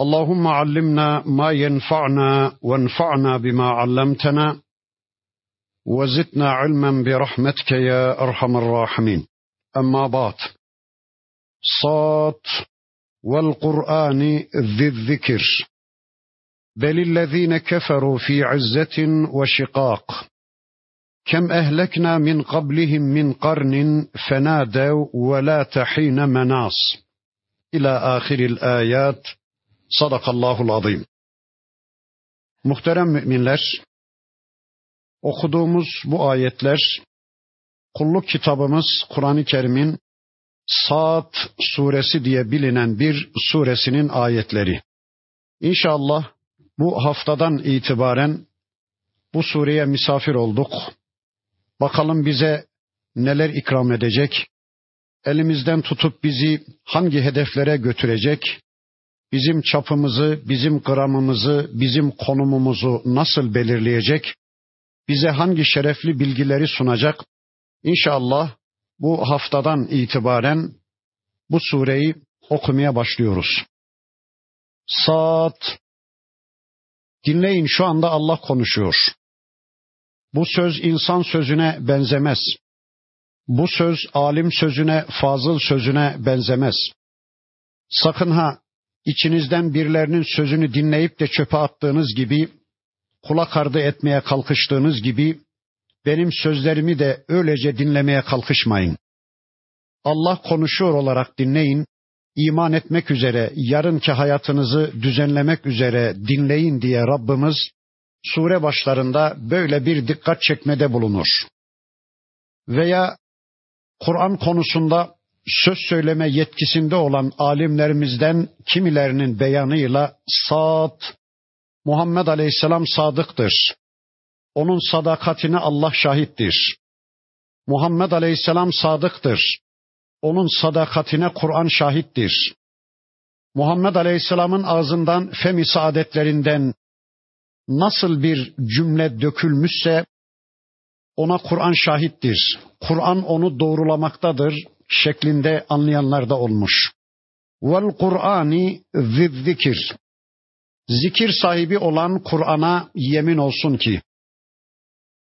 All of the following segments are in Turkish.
اللهم علمنا ما ينفعنا وانفعنا بما علمتنا وزدنا علما برحمتك يا أرحم الراحمين. أما بعد صاد والقرآن ذي الذكر. بل الذين كفروا في عزة وشقاق. كم أهلكنا من قبلهم من قرن فنادوا ولا تحين مناص. إلى آخر الآيات. Sadakallahul azim. Muhterem müminler, okuduğumuz bu ayetler, kulluk kitabımız Kur'an-ı Kerim'in Saat suresi diye bilinen bir suresinin ayetleri. İnşallah bu haftadan itibaren bu sureye misafir olduk. Bakalım bize neler ikram edecek, elimizden tutup bizi hangi hedeflere götürecek, bizim çapımızı, bizim gramımızı, bizim konumumuzu nasıl belirleyecek? Bize hangi şerefli bilgileri sunacak? İnşallah bu haftadan itibaren bu sureyi okumaya başlıyoruz. Saat Dinleyin şu anda Allah konuşuyor. Bu söz insan sözüne benzemez. Bu söz alim sözüne, fazıl sözüne benzemez. Sakın ha İçinizden birilerinin sözünü dinleyip de çöpe attığınız gibi, kulak ardı etmeye kalkıştığınız gibi, benim sözlerimi de öylece dinlemeye kalkışmayın. Allah konuşuyor olarak dinleyin, iman etmek üzere, yarınki hayatınızı düzenlemek üzere dinleyin diye Rabbimiz sure başlarında böyle bir dikkat çekmede bulunur. Veya Kur'an konusunda söz söyleme yetkisinde olan alimlerimizden kimilerinin beyanıyla saat Muhammed Aleyhisselam sadıktır. Onun sadakatine Allah şahittir. Muhammed Aleyhisselam sadıktır. Onun sadakatine Kur'an şahittir. Muhammed Aleyhisselam'ın ağzından femi saadetlerinden nasıl bir cümle dökülmüşse ona Kur'an şahittir. Kur'an onu doğrulamaktadır, şeklinde anlayanlar da olmuş. Vel Kur'ani zikir. Zikir sahibi olan Kur'an'a yemin olsun ki,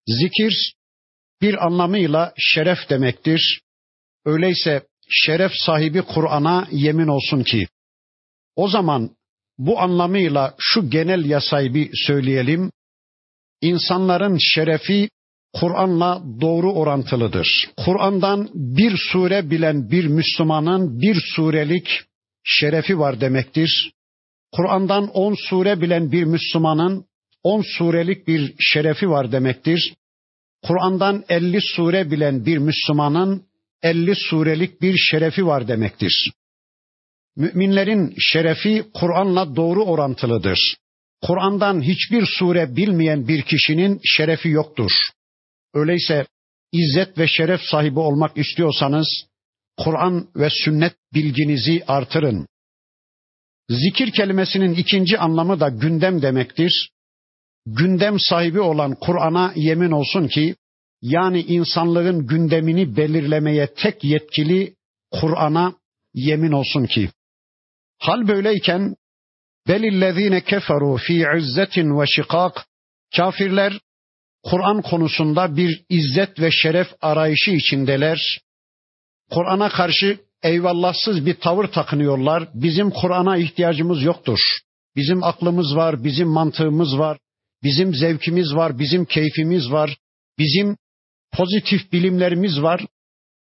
zikir bir anlamıyla şeref demektir. Öyleyse şeref sahibi Kur'an'a yemin olsun ki, o zaman bu anlamıyla şu genel yasayı bir söyleyelim. İnsanların şerefi Kur'an'la doğru orantılıdır. Kur'an'dan bir sure bilen bir Müslümanın bir surelik şerefi var demektir. Kur'an'dan on sure bilen bir Müslümanın on surelik bir şerefi var demektir. Kur'an'dan elli sure bilen bir Müslümanın elli surelik bir şerefi var demektir. Müminlerin şerefi Kur'an'la doğru orantılıdır. Kur'an'dan hiçbir sure bilmeyen bir kişinin şerefi yoktur. Öyleyse izzet ve şeref sahibi olmak istiyorsanız Kur'an ve sünnet bilginizi artırın. Zikir kelimesinin ikinci anlamı da gündem demektir. Gündem sahibi olan Kur'an'a yemin olsun ki yani insanlığın gündemini belirlemeye tek yetkili Kur'an'a yemin olsun ki. Hal böyleyken belillezine keferu fi izzetin ve şikak kafirler Kur'an konusunda bir izzet ve şeref arayışı içindeler. Kur'an'a karşı eyvallahsız bir tavır takınıyorlar. Bizim Kur'an'a ihtiyacımız yoktur. Bizim aklımız var, bizim mantığımız var, bizim zevkimiz var, bizim keyfimiz var, bizim pozitif bilimlerimiz var.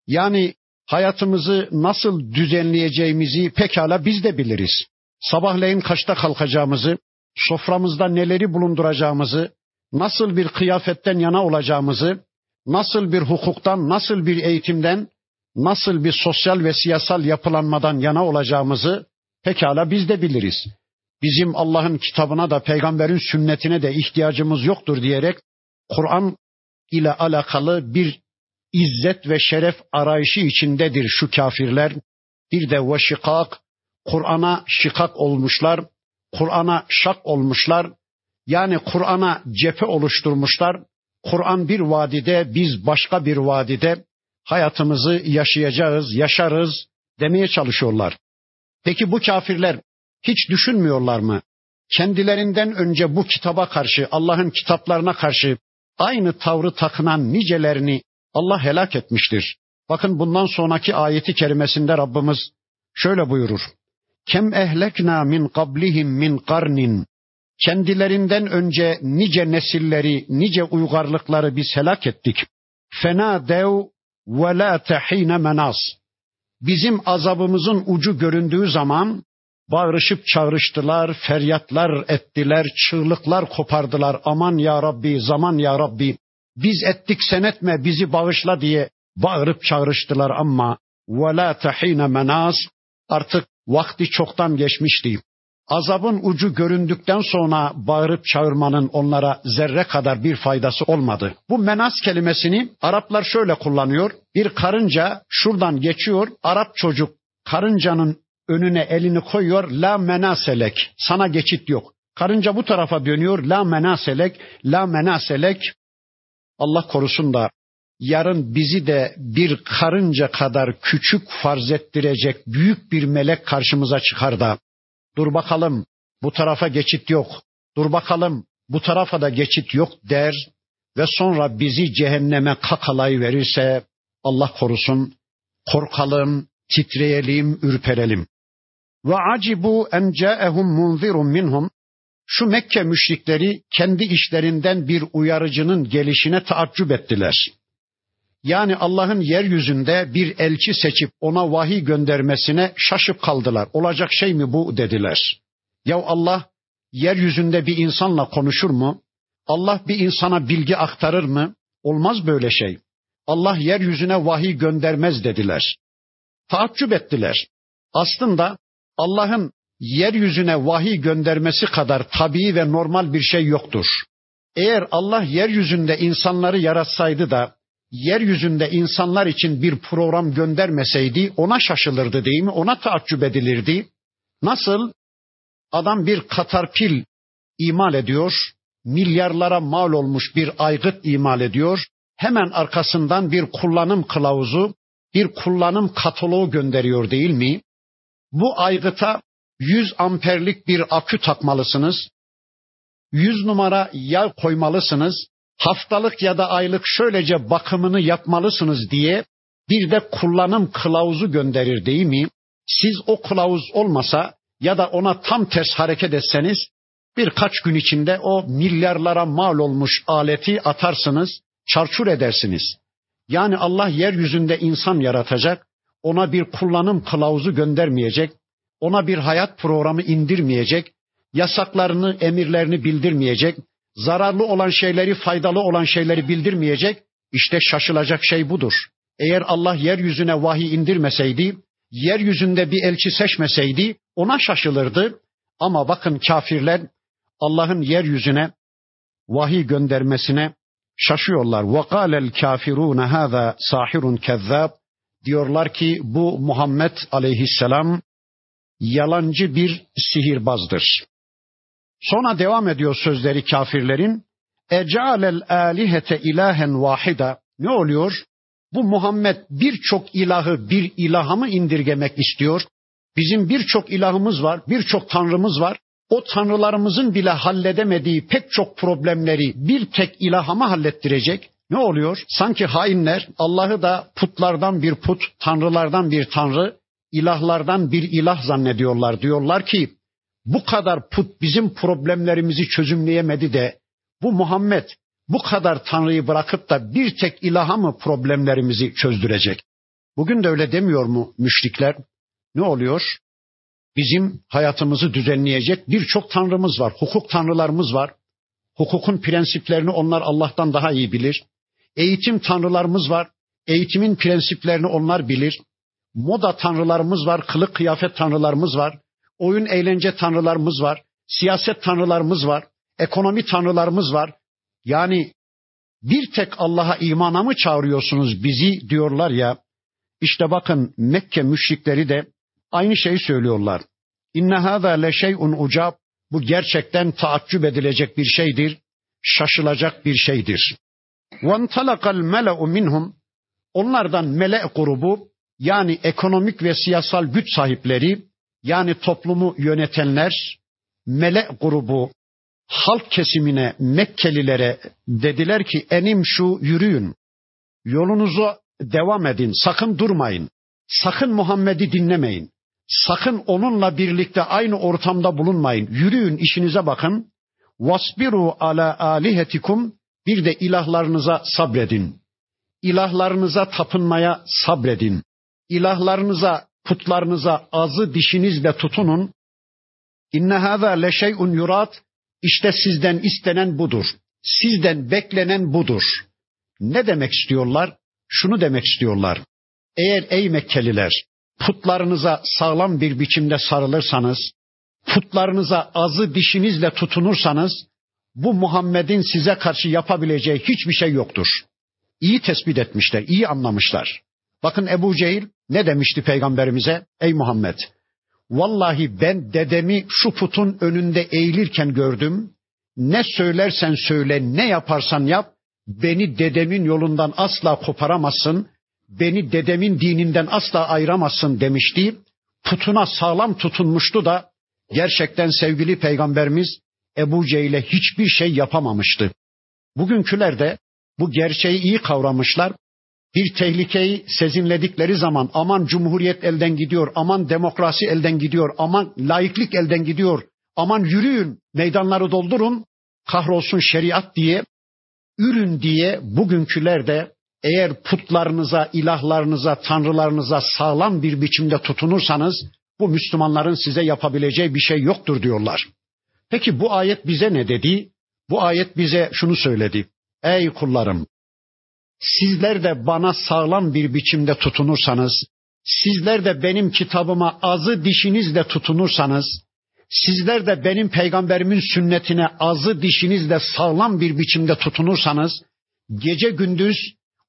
Yani hayatımızı nasıl düzenleyeceğimizi pekala biz de biliriz. Sabahleyin kaçta kalkacağımızı, soframızda neleri bulunduracağımızı, nasıl bir kıyafetten yana olacağımızı, nasıl bir hukuktan, nasıl bir eğitimden, nasıl bir sosyal ve siyasal yapılanmadan yana olacağımızı pekala biz de biliriz. Bizim Allah'ın kitabına da peygamberin sünnetine de ihtiyacımız yoktur diyerek Kur'an ile alakalı bir izzet ve şeref arayışı içindedir şu kafirler. Bir de ve şikak, Kur'an'a şikak olmuşlar, Kur'an'a şak olmuşlar. Yani Kur'an'a cephe oluşturmuşlar. Kur'an bir vadide, biz başka bir vadide hayatımızı yaşayacağız, yaşarız demeye çalışıyorlar. Peki bu kafirler hiç düşünmüyorlar mı? Kendilerinden önce bu kitaba karşı, Allah'ın kitaplarına karşı aynı tavrı takınan nicelerini Allah helak etmiştir. Bakın bundan sonraki ayeti kerimesinde Rabbimiz şöyle buyurur. Kem ehlekna min qablihim min karnin kendilerinden önce nice nesilleri, nice uygarlıkları biz helak ettik. Fena dev ve la tehine menas. Bizim azabımızın ucu göründüğü zaman bağırışıp çağrıştılar, feryatlar ettiler, çığlıklar kopardılar. Aman ya Rabbi, zaman ya Rabbi. Biz ettik sen etme bizi bağışla diye bağırıp çağrıştılar ama ve la tehine menas artık vakti çoktan geçmişti. Azabın ucu göründükten sonra bağırıp çağırmanın onlara zerre kadar bir faydası olmadı. Bu menas kelimesini Araplar şöyle kullanıyor. Bir karınca şuradan geçiyor. Arap çocuk karıncanın önüne elini koyuyor. La menaselek. Sana geçit yok. Karınca bu tarafa dönüyor. La menaselek. La menaselek. Allah korusun da yarın bizi de bir karınca kadar küçük farz ettirecek büyük bir melek karşımıza çıkar da dur bakalım bu tarafa geçit yok. Dur bakalım bu tarafa da geçit yok der ve sonra bizi cehenneme kakalay verirse Allah korusun korkalım, titreyelim, ürperelim. Ve acibu en ca'ehum munzirun minhum şu Mekke müşrikleri kendi işlerinden bir uyarıcının gelişine taaccüp ettiler. Yani Allah'ın yeryüzünde bir elçi seçip ona vahiy göndermesine şaşıp kaldılar. Olacak şey mi bu dediler. Ya Allah yeryüzünde bir insanla konuşur mu? Allah bir insana bilgi aktarır mı? Olmaz böyle şey. Allah yeryüzüne vahiy göndermez dediler. Taaccüp ettiler. Aslında Allah'ın yeryüzüne vahiy göndermesi kadar tabii ve normal bir şey yoktur. Eğer Allah yeryüzünde insanları yaratsaydı da yeryüzünde insanlar için bir program göndermeseydi ona şaşılırdı değil mi? Ona taaccüp edilirdi. Nasıl? Adam bir katarpil imal ediyor, milyarlara mal olmuş bir aygıt imal ediyor. Hemen arkasından bir kullanım kılavuzu, bir kullanım kataloğu gönderiyor değil mi? Bu aygıta 100 amperlik bir akü takmalısınız. 100 numara yağ koymalısınız. Haftalık ya da aylık şöylece bakımını yapmalısınız diye bir de kullanım kılavuzu gönderir değil mi? Siz o kılavuz olmasa ya da ona tam ters hareket etseniz birkaç gün içinde o milyarlara mal olmuş aleti atarsınız, çarçur edersiniz. Yani Allah yeryüzünde insan yaratacak, ona bir kullanım kılavuzu göndermeyecek, ona bir hayat programı indirmeyecek, yasaklarını, emirlerini bildirmeyecek, zararlı olan şeyleri, faydalı olan şeyleri bildirmeyecek. İşte şaşılacak şey budur. Eğer Allah yeryüzüne vahiy indirmeseydi, yeryüzünde bir elçi seçmeseydi ona şaşılırdı. Ama bakın kafirler Allah'ın yeryüzüne vahiy göndermesine şaşıyorlar. وَقَالَ الْكَافِرُونَ هَذَا sahirun kezzab Diyorlar ki bu Muhammed aleyhisselam yalancı bir sihirbazdır. Sonra devam ediyor sözleri kafirlerin. Ecalel alihete ilahen vahida. Ne oluyor? Bu Muhammed birçok ilahı bir ilaha mı indirgemek istiyor? Bizim birçok ilahımız var, birçok tanrımız var. O tanrılarımızın bile halledemediği pek çok problemleri bir tek ilaha mı hallettirecek? Ne oluyor? Sanki hainler Allah'ı da putlardan bir put, tanrılardan bir tanrı, ilahlardan bir ilah zannediyorlar. Diyorlar ki bu kadar put bizim problemlerimizi çözümleyemedi de bu Muhammed bu kadar Tanrı'yı bırakıp da bir tek ilaha mı problemlerimizi çözdürecek? Bugün de öyle demiyor mu müşrikler? Ne oluyor? Bizim hayatımızı düzenleyecek birçok tanrımız var. Hukuk tanrılarımız var. Hukukun prensiplerini onlar Allah'tan daha iyi bilir. Eğitim tanrılarımız var. Eğitimin prensiplerini onlar bilir moda tanrılarımız var, kılık kıyafet tanrılarımız var, oyun eğlence tanrılarımız var, siyaset tanrılarımız var, ekonomi tanrılarımız var. Yani Bir tek Allah'a imana mı çağırıyorsunuz bizi diyorlar ya. İşte bakın Mekke müşrikleri de aynı şeyi söylüyorlar. İnne hâzâ le şey'un ucab. Bu gerçekten taaccüp edilecek bir şeydir. Şaşılacak bir şeydir. وَانْتَلَقَ الْمَلَأُ minhum. Onlardan mele grubu yani ekonomik ve siyasal güç sahipleri yani toplumu yönetenler mele grubu halk kesimine Mekkelilere dediler ki enim şu yürüyün. Yolunuzu devam edin. Sakın durmayın. Sakın Muhammed'i dinlemeyin. Sakın onunla birlikte aynı ortamda bulunmayın. Yürüyün işinize bakın. Vasbiru ala alihetikum bir de ilahlarınıza sabredin. İlahlarınıza tapınmaya sabredin. İlahlarınıza, putlarınıza azı dişinizle tutunun. İnne hâzâ leşey'un yurat. İşte sizden istenen budur. Sizden beklenen budur. Ne demek istiyorlar? Şunu demek istiyorlar. Eğer ey Mekkeliler putlarınıza sağlam bir biçimde sarılırsanız, putlarınıza azı dişinizle tutunursanız, bu Muhammed'in size karşı yapabileceği hiçbir şey yoktur. İyi tespit etmişler, iyi anlamışlar. Bakın Ebu Cehil ne demişti peygamberimize? Ey Muhammed, vallahi ben dedemi şu putun önünde eğilirken gördüm. Ne söylersen söyle, ne yaparsan yap, beni dedemin yolundan asla koparamazsın, beni dedemin dininden asla ayıramazsın demişti. Putuna sağlam tutunmuştu da gerçekten sevgili peygamberimiz Ebu Cehil'e hiçbir şey yapamamıştı. Bugünküler de bu gerçeği iyi kavramışlar. Bir tehlikeyi sezinledikleri zaman aman cumhuriyet elden gidiyor, aman demokrasi elden gidiyor, aman laiklik elden gidiyor, aman yürüyün, meydanları doldurun, kahrolsun şeriat diye, ürün diye bugünküler de eğer putlarınıza, ilahlarınıza, tanrılarınıza sağlam bir biçimde tutunursanız bu Müslümanların size yapabileceği bir şey yoktur diyorlar. Peki bu ayet bize ne dedi? Bu ayet bize şunu söyledi. Ey kullarım, sizler de bana sağlam bir biçimde tutunursanız, sizler de benim kitabıma azı dişinizle tutunursanız, sizler de benim peygamberimin sünnetine azı dişinizle sağlam bir biçimde tutunursanız, gece gündüz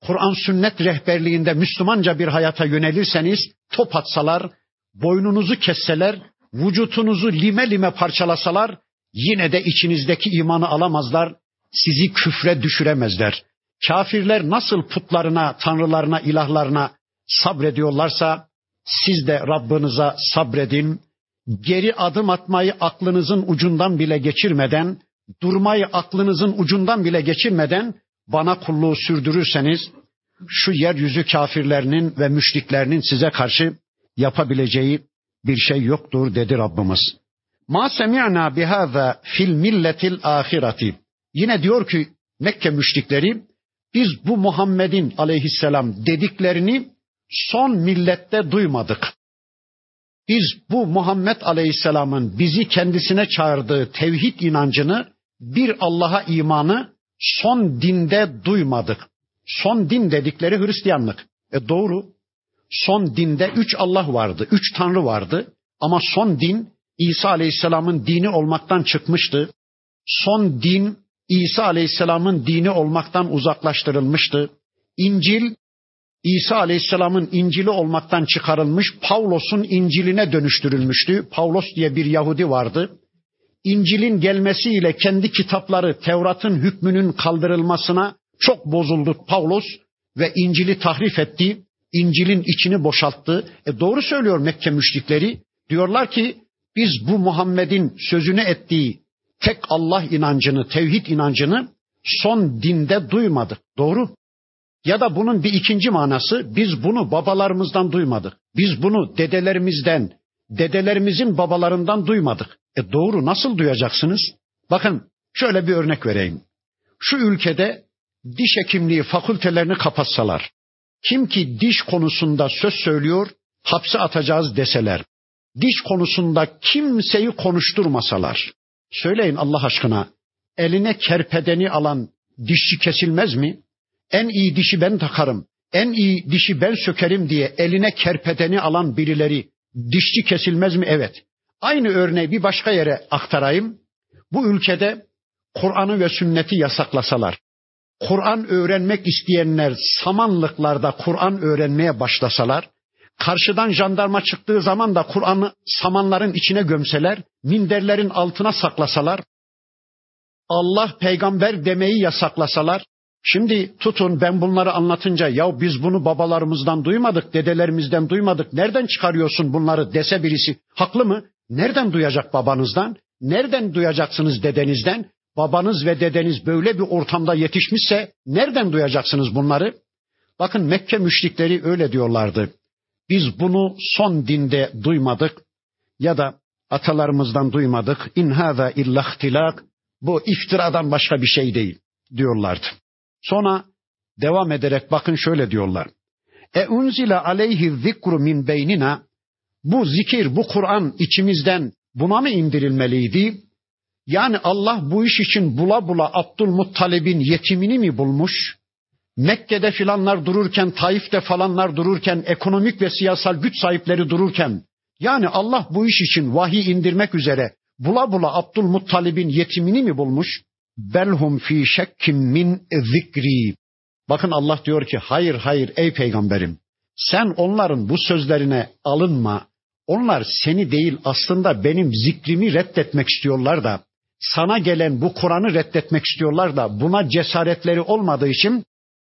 Kur'an sünnet rehberliğinde Müslümanca bir hayata yönelirseniz top atsalar, boynunuzu kesseler, vücutunuzu lime lime parçalasalar yine de içinizdeki imanı alamazlar, sizi küfre düşüremezler. Kafirler nasıl putlarına, tanrılarına, ilahlarına sabrediyorlarsa siz de Rabbinize sabredin. Geri adım atmayı aklınızın ucundan bile geçirmeden, durmayı aklınızın ucundan bile geçirmeden bana kulluğu sürdürürseniz şu yeryüzü kafirlerinin ve müşriklerinin size karşı yapabileceği bir şey yoktur dedi Rabbimiz. Ma semi'na bihâzâ fil milletil ahireti. Yine diyor ki Mekke müşrikleri biz bu Muhammed'in aleyhisselam dediklerini son millette duymadık. Biz bu Muhammed aleyhisselamın bizi kendisine çağırdığı tevhid inancını, bir Allah'a imanı son dinde duymadık. Son din dedikleri Hristiyanlık. E doğru. Son dinde üç Allah vardı, üç Tanrı vardı. Ama son din İsa Aleyhisselam'ın dini olmaktan çıkmıştı. Son din İsa Aleyhisselam'ın dini olmaktan uzaklaştırılmıştı. İncil İsa Aleyhisselam'ın İncil'i olmaktan çıkarılmış, Pavlos'un İncil'ine dönüştürülmüştü. Pavlos diye bir Yahudi vardı. İncil'in gelmesiyle kendi kitapları Tevrat'ın hükmünün kaldırılmasına çok bozuldu Pavlos ve İncil'i tahrif etti. İncil'in içini boşalttı. E doğru söylüyor Mekke müşrikleri. Diyorlar ki biz bu Muhammed'in sözünü ettiği tek Allah inancını, tevhid inancını son dinde duymadık. Doğru. Ya da bunun bir ikinci manası biz bunu babalarımızdan duymadık. Biz bunu dedelerimizden, dedelerimizin babalarından duymadık. E doğru nasıl duyacaksınız? Bakın şöyle bir örnek vereyim. Şu ülkede diş hekimliği fakültelerini kapatsalar, kim ki diş konusunda söz söylüyor, hapse atacağız deseler, diş konusunda kimseyi konuşturmasalar, söyleyin Allah aşkına, eline kerpedeni alan dişçi kesilmez mi? En iyi dişi ben takarım, en iyi dişi ben sökerim diye eline kerpedeni alan birileri dişçi kesilmez mi? Evet. Aynı örneği bir başka yere aktarayım. Bu ülkede Kur'an'ı ve sünneti yasaklasalar, Kur'an öğrenmek isteyenler samanlıklarda Kur'an öğrenmeye başlasalar, karşıdan jandarma çıktığı zaman da Kur'an'ı samanların içine gömseler, minderlerin altına saklasalar, Allah peygamber demeyi yasaklasalar, şimdi tutun ben bunları anlatınca ya biz bunu babalarımızdan duymadık, dedelerimizden duymadık, nereden çıkarıyorsun bunları dese birisi, haklı mı? Nereden duyacak babanızdan? Nereden duyacaksınız dedenizden? Babanız ve dedeniz böyle bir ortamda yetişmişse nereden duyacaksınız bunları? Bakın Mekke müşrikleri öyle diyorlardı. Biz bunu son dinde duymadık ya da atalarımızdan duymadık. İn hâzâ illahtilak. Bu iftiradan başka bir şey değil diyorlardı. Sonra devam ederek bakın şöyle diyorlar. E unzile aleyhi zikru min beynina. Bu zikir, bu Kur'an içimizden buna mı indirilmeliydi? Yani Allah bu iş için bula bula Abdülmuttalib'in yetimini mi bulmuş? Mekke'de filanlar dururken, Taif'te falanlar dururken, ekonomik ve siyasal güç sahipleri dururken, yani Allah bu iş için vahiy indirmek üzere bula bula Abdülmuttalib'in yetimini mi bulmuş? Belhum fi şekkim min zikri. Bakın Allah diyor ki hayır hayır ey peygamberim sen onların bu sözlerine alınma. Onlar seni değil aslında benim zikrimi reddetmek istiyorlar da sana gelen bu Kur'an'ı reddetmek istiyorlar da buna cesaretleri olmadığı için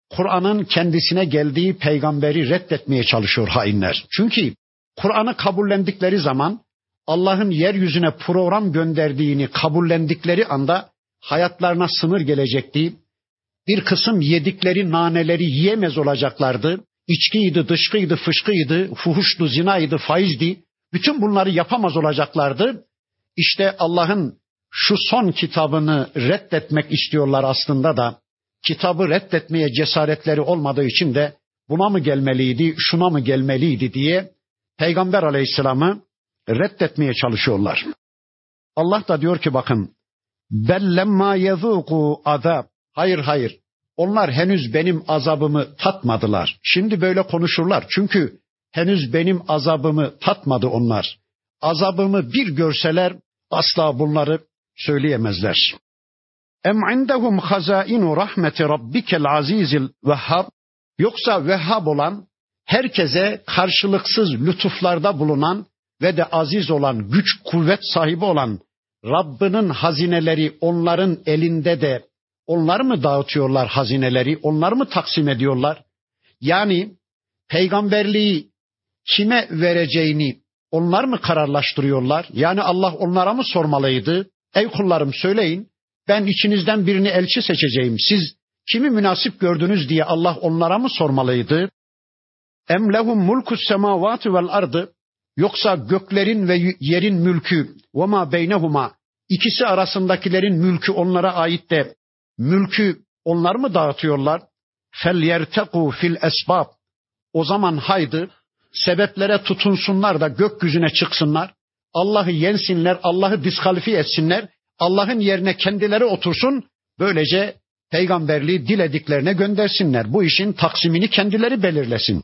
Kur'an'ın kendisine geldiği peygamberi reddetmeye çalışıyor hainler. Çünkü Kur'an'ı kabullendikleri zaman Allah'ın yeryüzüne program gönderdiğini kabullendikleri anda hayatlarına sınır gelecekti. Bir kısım yedikleri naneleri yiyemez olacaklardı. İçkiydi, dışkıydı, fışkıydı, fuhuştu, zinaydı, faizdi. Bütün bunları yapamaz olacaklardı. İşte Allah'ın şu son kitabını reddetmek istiyorlar aslında da kitabı reddetmeye cesaretleri olmadığı için de buna mı gelmeliydi, şuna mı gelmeliydi diye Peygamber Aleyhisselam'ı reddetmeye çalışıyorlar. Allah da diyor ki bakın bellemma yezuku azab. Hayır hayır. Onlar henüz benim azabımı tatmadılar. Şimdi böyle konuşurlar. Çünkü henüz benim azabımı tatmadı onlar. Azabımı bir görseler asla bunları söyleyemezler. Em indehum hazainu rahmeti rabbikel azizil vehhab yoksa vehhab olan herkese karşılıksız lütuflarda bulunan ve de aziz olan, güç kuvvet sahibi olan Rabbinin hazineleri onların elinde de onlar mı dağıtıyorlar hazineleri, onlar mı taksim ediyorlar? Yani peygamberliği kime vereceğini onlar mı kararlaştırıyorlar? Yani Allah onlara mı sormalıydı? Ey kullarım söyleyin ben içinizden birini elçi seçeceğim. Siz kimi münasip gördünüz diye Allah onlara mı sormalıydı? Em lehum mulkus semavati vel ardı yoksa göklerin ve yerin mülkü ve ma beynehuma ikisi arasındakilerin mülkü onlara ait de mülkü onlar mı dağıtıyorlar? Fel yerteku fil esbab. O zaman haydi sebeplere tutunsunlar da gökyüzüne çıksınlar. Allah'ı yensinler, Allah'ı diskalifiye etsinler. Allah'ın yerine kendileri otursun. Böylece peygamberliği dilediklerine göndersinler. Bu işin taksimini kendileri belirlesin.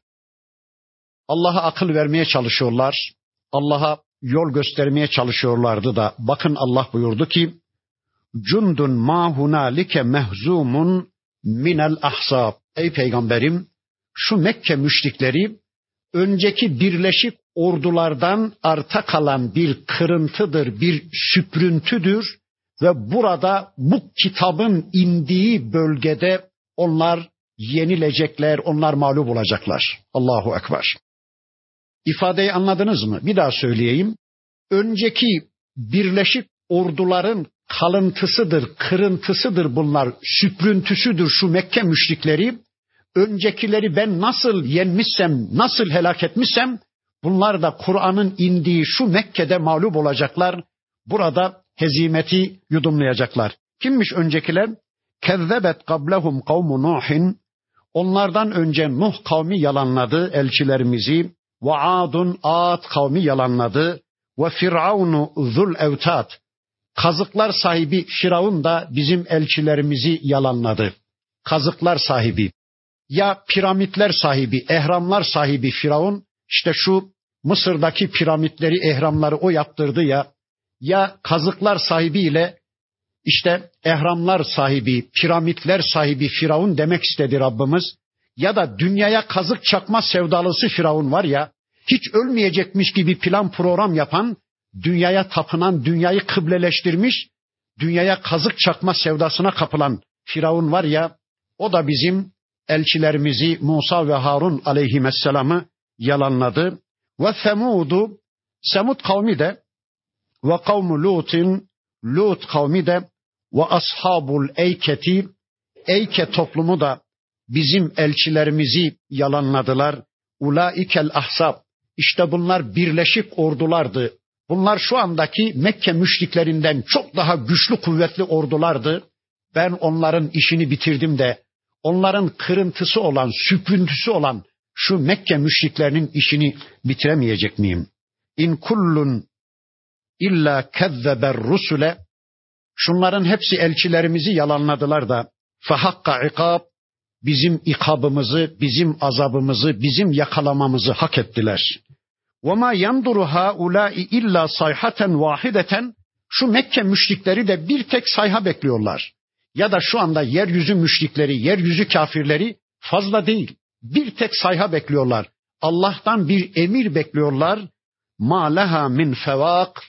Allah'a akıl vermeye çalışıyorlar. Allah'a yol göstermeye çalışıyorlardı da bakın Allah buyurdu ki Cundun ma hunalike mehzumun minel ahsab. Ey peygamberim şu Mekke müşrikleri önceki birleşik ordulardan arta kalan bir kırıntıdır, bir süprüntüdür ve burada bu kitabın indiği bölgede onlar yenilecekler, onlar mağlup olacaklar. Allahu Ekber. İfadeyi anladınız mı? Bir daha söyleyeyim. Önceki birleşik orduların kalıntısıdır, kırıntısıdır bunlar, süprüntüsüdür şu Mekke müşrikleri. Öncekileri ben nasıl yenmişsem, nasıl helak etmişsem, bunlar da Kur'an'ın indiği şu Mekke'de mağlup olacaklar. Burada hezimeti yudumlayacaklar. Kimmiş öncekiler? Kezzebet kablehum kavmu Nuhin. Onlardan önce Nuh kavmi yalanladı elçilerimizi. Ve Adun Ad kavmi yalanladı. Ve Firavunu zul evtat. Kazıklar sahibi Firavun da bizim elçilerimizi yalanladı. Kazıklar sahibi. Ya piramitler sahibi, ehramlar sahibi Firavun işte şu Mısır'daki piramitleri, ehramları o yaptırdı ya ya kazıklar sahibiyle İşte ehramlar sahibi, piramitler sahibi Firavun demek istedi Rabbimiz. Ya da dünyaya kazık çakma sevdalısı Firavun var ya, hiç ölmeyecekmiş gibi plan program yapan, dünyaya tapınan, dünyayı kıbleleştirmiş, dünyaya kazık çakma sevdasına kapılan Firavun var ya, o da bizim elçilerimizi Musa ve Harun aleyhisselamı yalanladı. Ve Semud'u, Semud kavmi de ve kavmu Lut'in, Lut kavmi de ve ashabul eyketi, Eyke toplumu da bizim elçilerimizi yalanladılar. Ulaikel ahsab. İşte bunlar birleşik ordulardı. Bunlar şu andaki Mekke müşriklerinden çok daha güçlü kuvvetli ordulardı. Ben onların işini bitirdim de onların kırıntısı olan, süprüntüsü olan şu Mekke müşriklerinin işini bitiremeyecek miyim? İn kullun illa kezzeber rusule Şunların hepsi elçilerimizi yalanladılar da fahakka ikab bizim ikabımızı, bizim azabımızı, bizim yakalamamızı hak ettiler. وَمَا يَنْدُرُ هَاُولَٰئِ illa sayhaten vahideten Şu Mekke müşrikleri de bir tek sayha bekliyorlar. Ya da şu anda yeryüzü müşrikleri, yeryüzü kafirleri fazla değil. Bir tek sayha bekliyorlar. Allah'tan bir emir bekliyorlar. Ma leha min fevak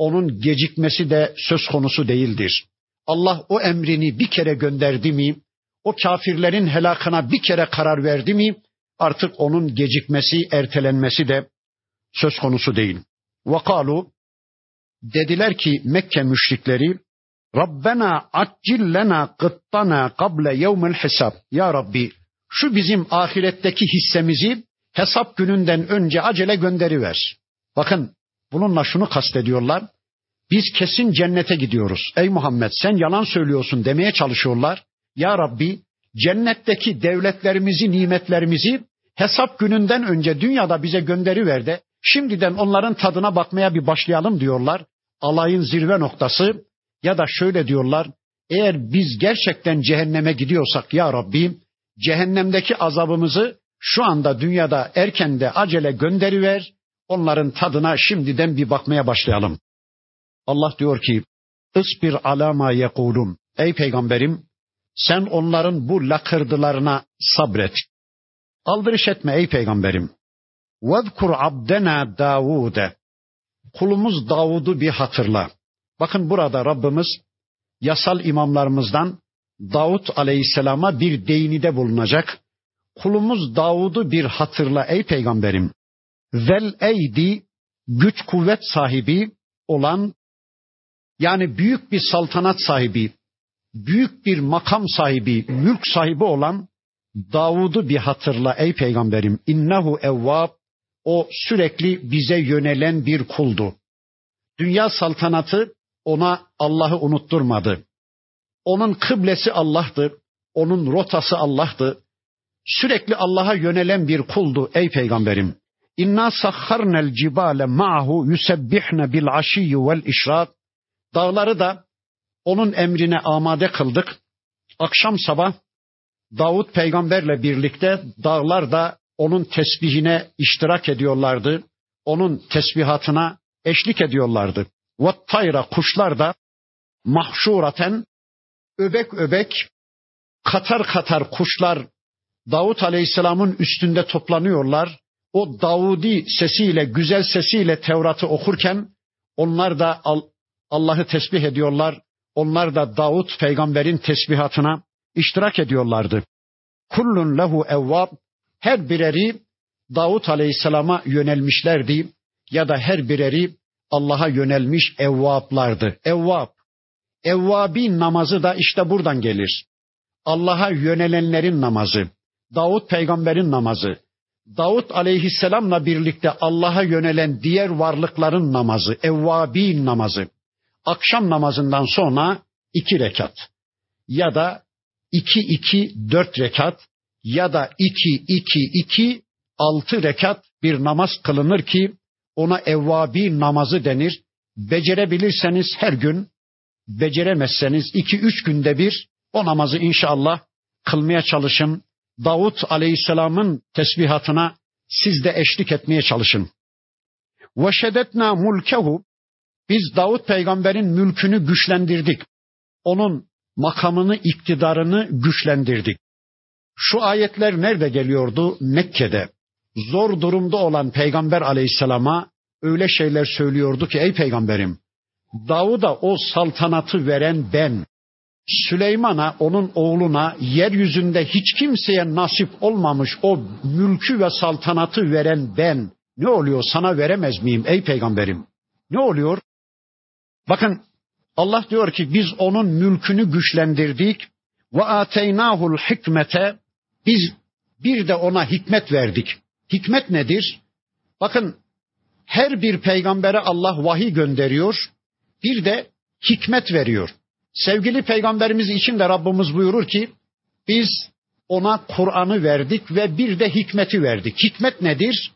onun gecikmesi de söz konusu değildir. Allah o emrini bir kere gönderdi mi, o kafirlerin helakına bir kere karar verdi mi, artık onun gecikmesi, ertelenmesi de söz konusu değil. Vakalu dediler ki Mekke müşrikleri Rabbena accil lena kıttana kable yevmel hesab. Ya Rabbi şu bizim ahiretteki hissemizi hesap gününden önce acele gönderiver. Bakın Bununla şunu kastediyorlar. Biz kesin cennete gidiyoruz. Ey Muhammed sen yalan söylüyorsun demeye çalışıyorlar. Ya Rabbi cennetteki devletlerimizi, nimetlerimizi hesap gününden önce dünyada bize gönderiver de şimdiden onların tadına bakmaya bir başlayalım diyorlar. Alayın zirve noktası ya da şöyle diyorlar. Eğer biz gerçekten cehenneme gidiyorsak ya Rabbi cehennemdeki azabımızı şu anda dünyada erken de acele gönderiver Onların tadına şimdiden bir bakmaya başlayalım. Allah diyor ki, Isbir alama yekulun. Ey peygamberim, sen onların bu lakırdılarına sabret. Aldırış etme ey peygamberim. Vezkur abdena Davud'e. Kulumuz Davud'u bir hatırla. Bakın burada Rabbimiz yasal imamlarımızdan Davud aleyhisselama bir değinide bulunacak. Kulumuz Davud'u bir hatırla ey peygamberim. Vel eydi güç kuvvet sahibi olan yani büyük bir saltanat sahibi, büyük bir makam sahibi, mülk sahibi olan Davud'u bir hatırla ey peygamberim. İnnehu evvab o sürekli bize yönelen bir kuldu. Dünya saltanatı ona Allah'ı unutturmadı. Onun kıblesi Allah'tı. Onun rotası Allah'tı. Sürekli Allah'a yönelen bir kuldu ey peygamberim. İnna sakharnel cibale ma'hu yusebbihne bil aşiyyi vel işrak. Dağları da onun emrine amade kıldık. Akşam sabah Davut peygamberle birlikte dağlar da onun tesbihine iştirak ediyorlardı. Onun tesbihatına eşlik ediyorlardı. Ve tayra kuşlar da mahşuraten öbek öbek katar katar kuşlar Davut Aleyhisselam'ın üstünde toplanıyorlar o Davudi sesiyle, güzel sesiyle Tevrat'ı okurken onlar da Allah'ı tesbih ediyorlar. Onlar da Davut peygamberin tesbihatına iştirak ediyorlardı. Kullun lehu evvab her bireri Davut aleyhisselama yönelmişlerdi ya da her bireri Allah'a yönelmiş evvablardı. Evvab. Evvabi namazı da işte buradan gelir. Allah'a yönelenlerin namazı. Davut peygamberin namazı. Davut aleyhisselamla birlikte Allah'a yönelen diğer varlıkların namazı, evvabin namazı, akşam namazından sonra iki rekat ya da iki iki dört rekat ya da iki iki iki altı rekat bir namaz kılınır ki ona evvabi namazı denir. Becerebilirseniz her gün, beceremezseniz iki üç günde bir o namazı inşallah kılmaya çalışın. Davut Aleyhisselam'ın tesbihatına siz de eşlik etmeye çalışın. Ve mulkehu biz Davut peygamberin mülkünü güçlendirdik. onun makamını, iktidarını güçlendirdik. Şu ayetler nerede geliyordu? Mekke'de. Zor durumda olan Peygamber aleyhisselama öyle şeyler söylüyordu ki ey peygamberim Davud'a o saltanatı veren ben. Süleyman'a, onun oğluna, yeryüzünde hiç kimseye nasip olmamış o mülkü ve saltanatı veren ben. Ne oluyor sana veremez miyim ey peygamberim? Ne oluyor? Bakın Allah diyor ki biz onun mülkünü güçlendirdik ve ateynahul hikmete biz bir de ona hikmet verdik. Hikmet nedir? Bakın her bir peygambere Allah vahiy gönderiyor. Bir de hikmet veriyor. Sevgili peygamberimiz için de Rabbimiz buyurur ki biz ona Kur'an'ı verdik ve bir de hikmeti verdik. Hikmet nedir?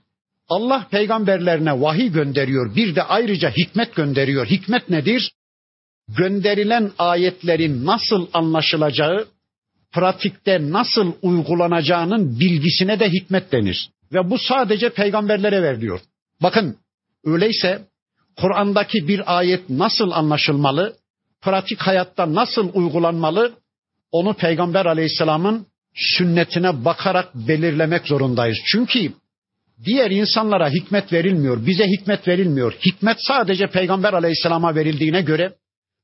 Allah peygamberlerine vahiy gönderiyor. Bir de ayrıca hikmet gönderiyor. Hikmet nedir? Gönderilen ayetlerin nasıl anlaşılacağı, pratikte nasıl uygulanacağının bilgisine de hikmet denir. Ve bu sadece peygamberlere veriliyor. Bakın öyleyse Kur'an'daki bir ayet nasıl anlaşılmalı, pratik hayatta nasıl uygulanmalı, onu Peygamber Aleyhisselam'ın sünnetine bakarak belirlemek zorundayız. Çünkü diğer insanlara hikmet verilmiyor, bize hikmet verilmiyor. Hikmet sadece Peygamber Aleyhisselam'a verildiğine göre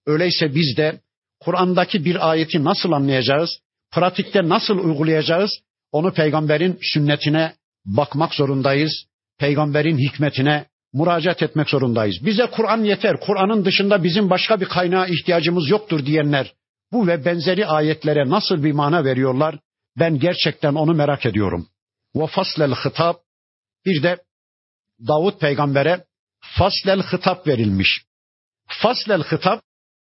öyleyse biz de Kur'an'daki bir ayeti nasıl anlayacağız, pratikte nasıl uygulayacağız, onu peygamberin sünnetine bakmak zorundayız. Peygamberin hikmetine müracaat etmek zorundayız. Bize Kur'an yeter. Kur'an'ın dışında bizim başka bir kaynağa ihtiyacımız yoktur diyenler bu ve benzeri ayetlere nasıl bir mana veriyorlar? Ben gerçekten onu merak ediyorum. Ve faslel hitap bir de Davut peygambere faslel hitap verilmiş. Faslel hitap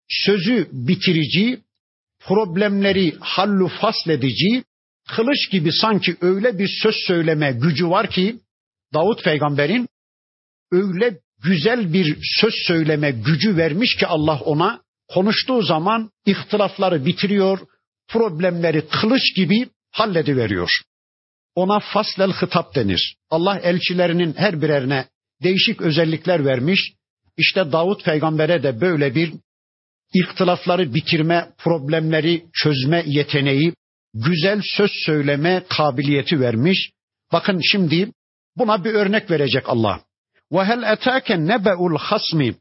sözü bitirici, problemleri hallu fasledici, kılıç gibi sanki öyle bir söz söyleme gücü var ki Davut peygamberin öyle güzel bir söz söyleme gücü vermiş ki Allah ona konuştuğu zaman ihtilafları bitiriyor, problemleri kılıç gibi hallediveriyor. Ona faslel hitap denir. Allah elçilerinin her birerine değişik özellikler vermiş. İşte Davut peygambere de böyle bir ihtilafları bitirme, problemleri çözme yeteneği, güzel söz söyleme kabiliyeti vermiş. Bakın şimdi buna bir örnek verecek Allah. Ve hel etâke nebe'ul hasmi.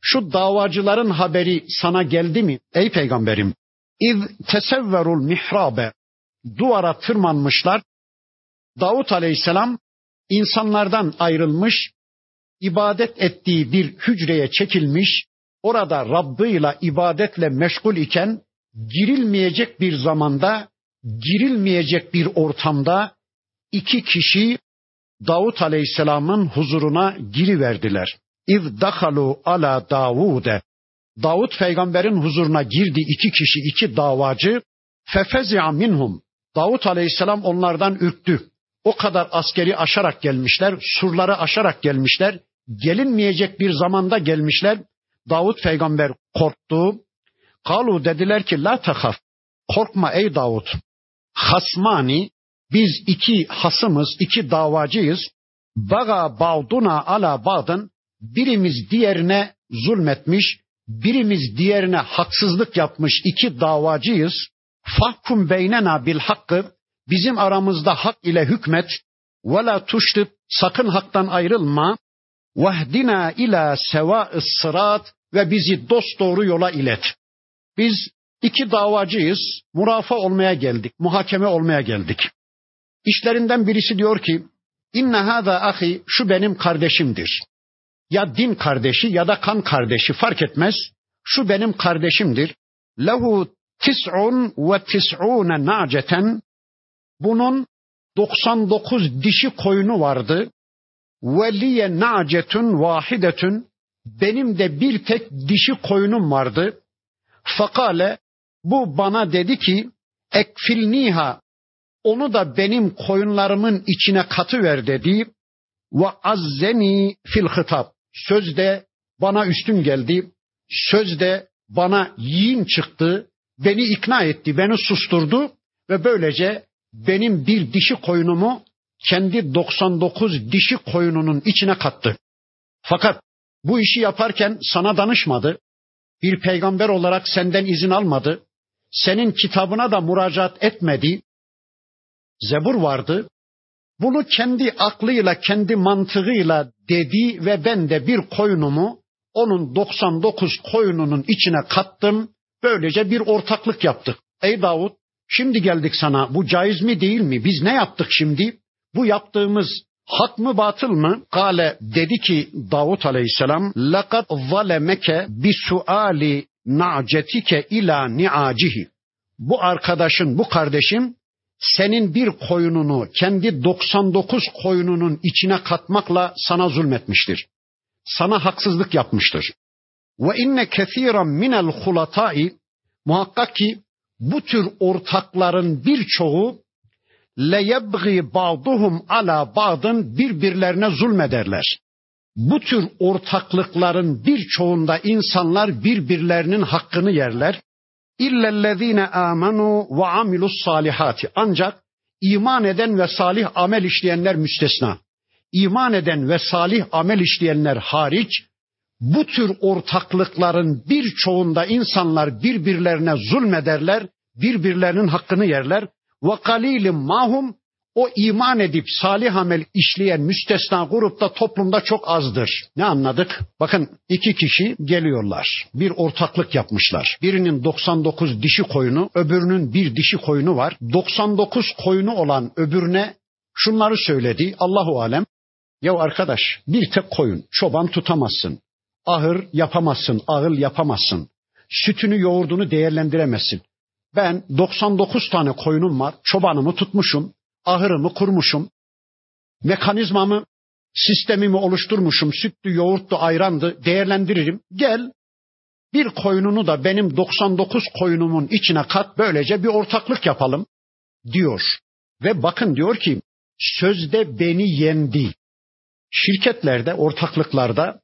Şu davacıların haberi sana geldi mi ey peygamberim? İz tesevverul mihrabe. Duvara tırmanmışlar. Davut aleyhisselam insanlardan ayrılmış, ibadet ettiği bir hücreye çekilmiş, orada Rabbıyla ibadetle meşgul iken girilmeyecek bir zamanda, girilmeyecek bir ortamda iki kişi Davut Aleyhisselam'ın huzuruna giriverdiler. İz dakalu ala Davude. Davut peygamberin huzuruna girdi iki kişi, iki davacı. Fefezi'a minhum. Davut Aleyhisselam onlardan ürktü. O kadar askeri aşarak gelmişler, surları aşarak gelmişler. Gelinmeyecek bir zamanda gelmişler. Davut peygamber korktu. Kalu dediler ki la takaf. Korkma ey Davut. Hasmani biz iki hasımız, iki davacıyız. Baga ba'duna ala ba'dın birimiz diğerine zulmetmiş, birimiz diğerine haksızlık yapmış iki davacıyız. Fahkum beynena bil hakkı bizim aramızda hak ile hükmet ve la tuştit sakın haktan ayrılma vahdina ila seva sırat ve bizi dost doğru yola ilet. Biz iki davacıyız, murafa olmaya geldik, muhakeme olmaya geldik. İşlerinden birisi diyor ki inne hâzâ ahi şu benim kardeşimdir. Ya din kardeşi ya da kan kardeşi fark etmez. Şu benim kardeşimdir. Lehu tis'un ve tis'une na'ceten bunun 99 dişi koyunu vardı. Ve liye na'cetun vahidetun benim de bir tek dişi koyunum vardı. Fakale bu bana dedi ki ekfilniha onu da benim koyunlarımın içine katı ver dedi. Ve azzeni fil hitap. Sözde bana üstün geldi. Sözde bana yiyin çıktı. Beni ikna etti, beni susturdu ve böylece benim bir dişi koyunumu kendi 99 dişi koyununun içine kattı. Fakat bu işi yaparken sana danışmadı. bir peygamber olarak senden izin almadı. Senin kitabına da müracaat etmedi. Zebur vardı. Bunu kendi aklıyla, kendi mantığıyla dedi ve ben de bir koyunumu onun 99 koyununun içine kattım. Böylece bir ortaklık yaptık. Ey Davut, şimdi geldik sana. Bu caiz mi değil mi? Biz ne yaptık şimdi? Bu yaptığımız hak mı batıl mı? Kale dedi ki Davut aleyhisselam لَقَدْ ظَلَمَكَ بِسُؤَالِ نَعْجَتِكَ ila ni'acihi. Bu arkadaşın, bu kardeşim senin bir koyununu kendi 99 koyununun içine katmakla sana zulmetmiştir. Sana haksızlık yapmıştır. Ve inne kethiran minel hulatai muhakkak ki bu tür ortakların birçoğu le yebgi ba'duhum ala ba'dın birbirlerine zulmederler. Bu tür ortaklıkların birçoğunda insanlar birbirlerinin hakkını yerler. İllellezine amenu ve amilus salihati. Ancak iman eden ve salih amel işleyenler müstesna. İman eden ve salih amel işleyenler hariç bu tür ortaklıkların birçoğunda insanlar birbirlerine zulmederler, birbirlerinin hakkını yerler. Ve kalilim mahum o iman edip salih amel işleyen müstesna grupta toplumda çok azdır. Ne anladık? Bakın iki kişi geliyorlar. Bir ortaklık yapmışlar. Birinin 99 dişi koyunu, öbürünün bir dişi koyunu var. 99 koyunu olan öbürüne şunları söyledi. Allahu alem. Ya arkadaş bir tek koyun çoban tutamazsın. Ahır yapamazsın, ağıl yapamazsın. Sütünü yoğurdunu değerlendiremezsin. Ben 99 tane koyunum var, çobanımı tutmuşum, ahırımı kurmuşum, mekanizmamı, sistemimi oluşturmuşum, sütlü, yoğurtlu, ayrandı, değerlendiririm. Gel, bir koyununu da benim 99 koyunumun içine kat, böylece bir ortaklık yapalım, diyor. Ve bakın diyor ki, sözde beni yendi. Şirketlerde, ortaklıklarda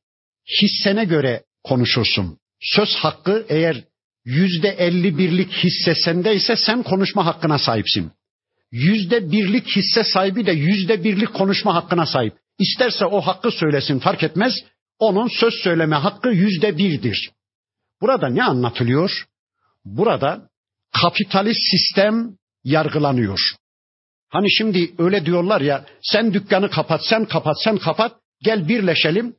hissene göre konuşursun. Söz hakkı eğer yüzde elli birlik hisse sendeyse sen konuşma hakkına sahipsin. Yüzde birlik hisse sahibi de yüzde birlik konuşma hakkına sahip. İsterse o hakkı söylesin fark etmez. Onun söz söyleme hakkı yüzde birdir. Burada ne anlatılıyor? Burada kapitalist sistem yargılanıyor. Hani şimdi öyle diyorlar ya sen dükkanı kapat, sen kapat, sen kapat, gel birleşelim,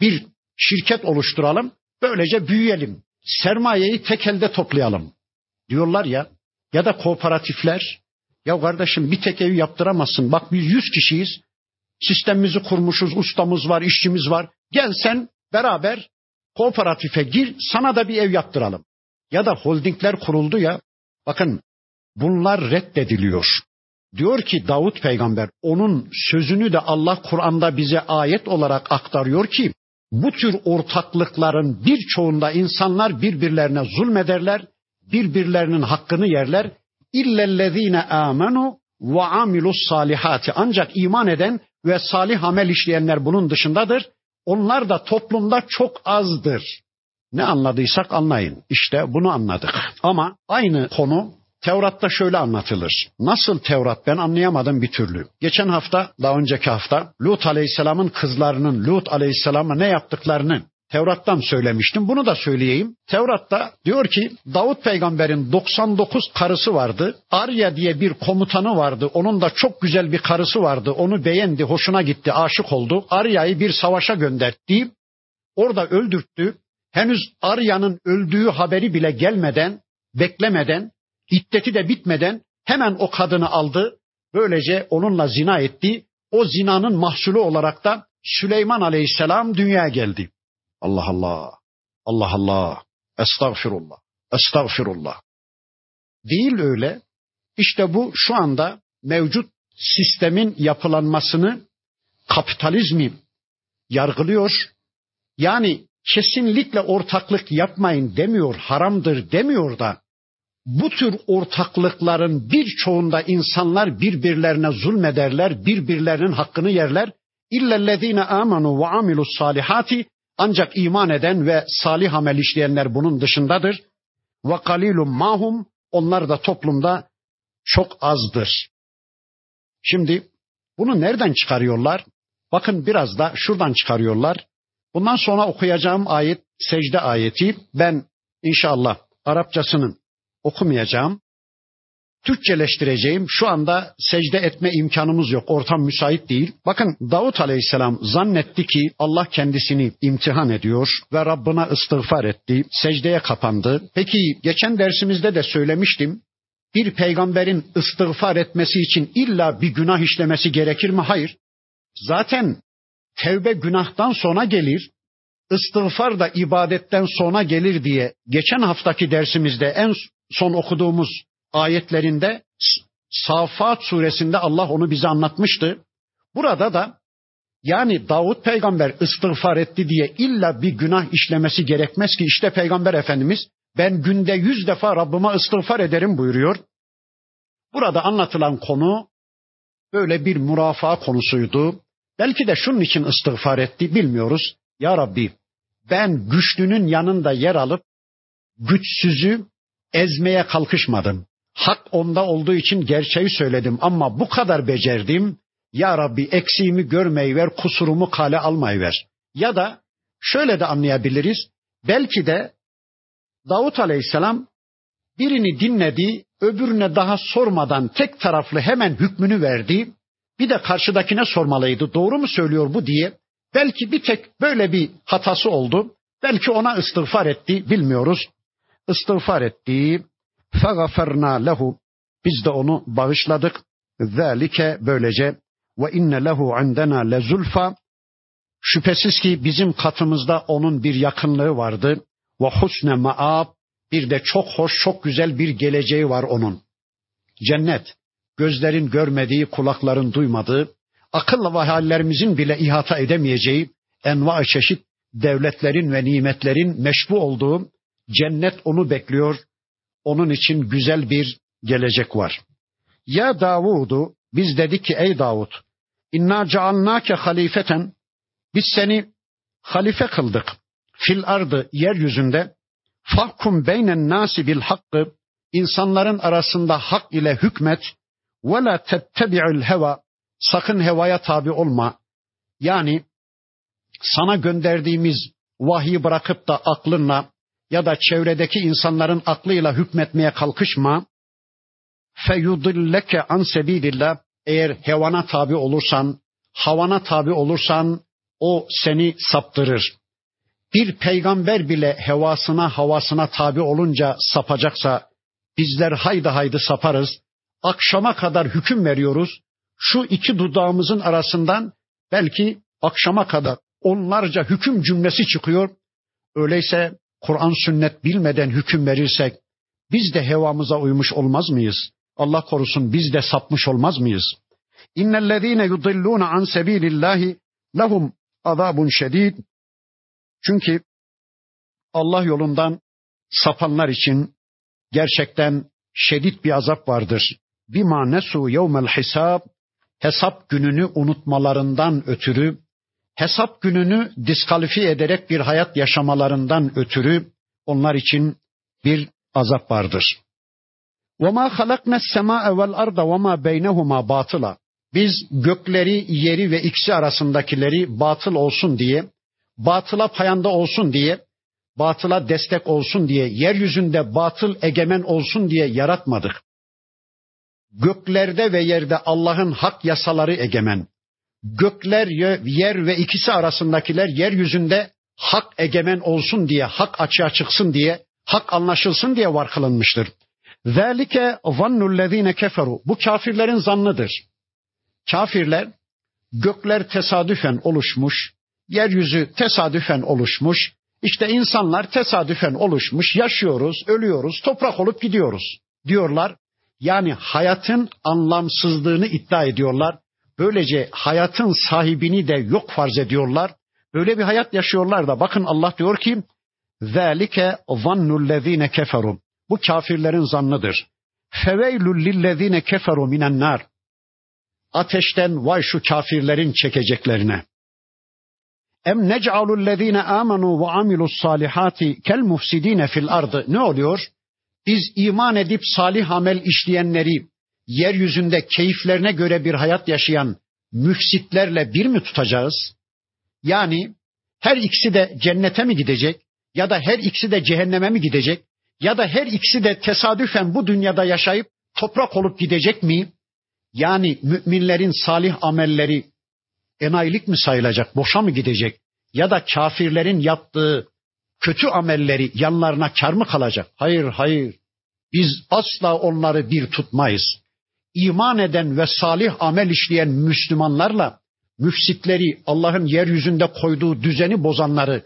bir şirket oluşturalım, böylece büyüyelim sermayeyi tek elde toplayalım diyorlar ya ya da kooperatifler ya kardeşim bir tek ev yaptıramazsın bak biz yüz kişiyiz sistemimizi kurmuşuz ustamız var işçimiz var gel sen beraber kooperatife gir sana da bir ev yaptıralım ya da holdingler kuruldu ya bakın bunlar reddediliyor. Diyor ki Davut peygamber onun sözünü de Allah Kur'an'da bize ayet olarak aktarıyor ki bu tür ortaklıkların birçoğunda insanlar birbirlerine zulmederler, birbirlerinin hakkını yerler. İllellezine amenu ve amilus salihati. Ancak iman eden ve salih amel işleyenler bunun dışındadır. Onlar da toplumda çok azdır. Ne anladıysak anlayın. İşte bunu anladık. Ama aynı konu Tevrat'ta şöyle anlatılır. Nasıl Tevrat ben anlayamadım bir türlü. Geçen hafta, daha önceki hafta Lut Aleyhisselam'ın kızlarının Lut Aleyhisselam'a ne yaptıklarını Tevrat'tan söylemiştim. Bunu da söyleyeyim. Tevrat'ta diyor ki Davut peygamberin 99 karısı vardı. Arya diye bir komutanı vardı. Onun da çok güzel bir karısı vardı. Onu beğendi, hoşuna gitti, aşık oldu. Arya'yı bir savaşa gönderdi. Orada öldürttü. Henüz Arya'nın öldüğü haberi bile gelmeden, beklemeden İddeti de bitmeden hemen o kadını aldı. Böylece onunla zina etti. O zinanın mahsulü olarak da Süleyman Aleyhisselam dünyaya geldi. Allah Allah. Allah Allah. Estağfirullah. Estağfirullah. Değil öyle. İşte bu şu anda mevcut sistemin yapılanmasını kapitalizmi yargılıyor. Yani kesinlikle ortaklık yapmayın demiyor, haramdır demiyor da bu tür ortaklıkların birçoğunda insanlar birbirlerine zulmederler, birbirlerinin hakkını yerler. İllellezine amenu ve amilus salihati ancak iman eden ve salih amel işleyenler bunun dışındadır. Ve kalilum mahum onlar da toplumda çok azdır. Şimdi bunu nereden çıkarıyorlar? Bakın biraz da şuradan çıkarıyorlar. Bundan sonra okuyacağım ayet secde ayeti. Ben İnşallah Arapçasını okumayacağım. Türkçeleştireceğim. Şu anda secde etme imkanımız yok. Ortam müsait değil. Bakın Davut Aleyhisselam zannetti ki Allah kendisini imtihan ediyor ve Rabbına istiğfar etti. Secdeye kapandı. Peki geçen dersimizde de söylemiştim. Bir peygamberin istiğfar etmesi için illa bir günah işlemesi gerekir mi? Hayır. Zaten tevbe günahtan sonra gelir. İstiğfar da ibadetten sonra gelir diye geçen haftaki dersimizde en son okuduğumuz ayetlerinde Safat suresinde Allah onu bize anlatmıştı. Burada da yani Davut peygamber istiğfar etti diye illa bir günah işlemesi gerekmez ki işte peygamber efendimiz ben günde yüz defa Rabbime istiğfar ederim buyuruyor. Burada anlatılan konu böyle bir murafaa konusuydu. Belki de şunun için istiğfar etti bilmiyoruz. Ya Rabbi ben güçlünün yanında yer alıp güçsüzü ezmeye kalkışmadım. Hak onda olduğu için gerçeği söyledim ama bu kadar becerdim. Ya Rabbi eksiğimi görmeyi ver, kusurumu kale almayı ver. Ya da şöyle de anlayabiliriz. Belki de Davut Aleyhisselam birini dinledi, öbürüne daha sormadan tek taraflı hemen hükmünü verdi. Bir de karşıdakine sormalıydı. Doğru mu söylüyor bu diye. Belki bir tek böyle bir hatası oldu. Belki ona istiğfar etti, bilmiyoruz. İstiğfar etti. فَغَفَرْنَا lehu. Biz de onu bağışladık. ذَٰلِكَ böylece ve inne lehu indena lezulfa şüphesiz ki bizim katımızda onun bir yakınlığı vardı ve husne maab bir de çok hoş çok güzel bir geleceği var onun. Cennet gözlerin görmediği kulakların duymadığı akıl ve hayallerimizin bile ihata edemeyeceği enva çeşit devletlerin ve nimetlerin meşbu olduğu cennet onu bekliyor. Onun için güzel bir gelecek var. Ya Davudu biz dedik ki ey Davud inna cealnake halifeten biz seni halife kıldık fil ardı yeryüzünde fahkum beynen nasi bil hakkı insanların arasında hak ile hükmet ve la tettebi'ül heva sakın hevaya tabi olma. Yani sana gönderdiğimiz vahyi bırakıp da aklınla ya da çevredeki insanların aklıyla hükmetmeye kalkışma. Feyudilleke an eğer hevana tabi olursan, havana tabi olursan o seni saptırır. Bir peygamber bile hevasına havasına tabi olunca sapacaksa bizler haydi haydi saparız. Akşama kadar hüküm veriyoruz. Şu iki dudağımızın arasından belki akşama kadar onlarca hüküm cümlesi çıkıyor. Öyleyse Kur'an sünnet bilmeden hüküm verirsek biz de hevamıza uymuş olmaz mıyız? Allah korusun biz de sapmış olmaz mıyız? İnnellezîne yudillûne an sebîlillâhi lehum azabun şedîd. Çünkü Allah yolundan sapanlar için gerçekten şedid bir azap vardır. Bima nesu yevmel hisab hesap gününü unutmalarından ötürü hesap gününü diskalifiye ederek bir hayat yaşamalarından ötürü onlar için bir azap vardır. وَمَا خَلَقْنَا السَّمَاءَ وَالْأَرْضَ وَمَا بَيْنَهُمَا باطلا. Biz gökleri, yeri ve ikisi arasındakileri batıl olsun diye, batıla payanda olsun diye, batıla destek olsun diye, yeryüzünde batıl egemen olsun diye yaratmadık. Göklerde ve yerde Allah'ın hak yasaları egemen gökler, yer ve ikisi arasındakiler yeryüzünde hak egemen olsun diye, hak açığa çıksın diye, hak anlaşılsın diye var kılınmıştır. Zalike zannullezine keferu. Bu kafirlerin zannıdır. Kafirler gökler tesadüfen oluşmuş, yeryüzü tesadüfen oluşmuş, işte insanlar tesadüfen oluşmuş, yaşıyoruz, ölüyoruz, toprak olup gidiyoruz diyorlar. Yani hayatın anlamsızlığını iddia ediyorlar. Böylece hayatın sahibini de yok farz ediyorlar. Böyle bir hayat yaşıyorlar da bakın Allah diyor ki ذَٰلِكَ ظَنُّ الَّذ۪ينَ كَفَرُوا Bu kafirlerin zannıdır. فَوَيْلُ لِلَّذ۪ينَ كَفَرُوا مِنَ النَّارِ Ateşten vay şu kafirlerin çekeceklerine. Em nec'alul lezine amenu ve amilus salihati kel mufsidine fil ardı. Ne oluyor? Biz iman edip salih amel işleyenleri yeryüzünde keyiflerine göre bir hayat yaşayan müfsitlerle bir mi tutacağız? Yani her ikisi de cennete mi gidecek? Ya da her ikisi de cehenneme mi gidecek? Ya da her ikisi de tesadüfen bu dünyada yaşayıp toprak olup gidecek mi? Yani müminlerin salih amelleri enayilik mi sayılacak, boşa mı gidecek? Ya da kafirlerin yaptığı kötü amelleri yanlarına kar mı kalacak? Hayır, hayır. Biz asla onları bir tutmayız. İman eden ve salih amel işleyen Müslümanlarla müfsitleri, Allah'ın yeryüzünde koyduğu düzeni bozanları,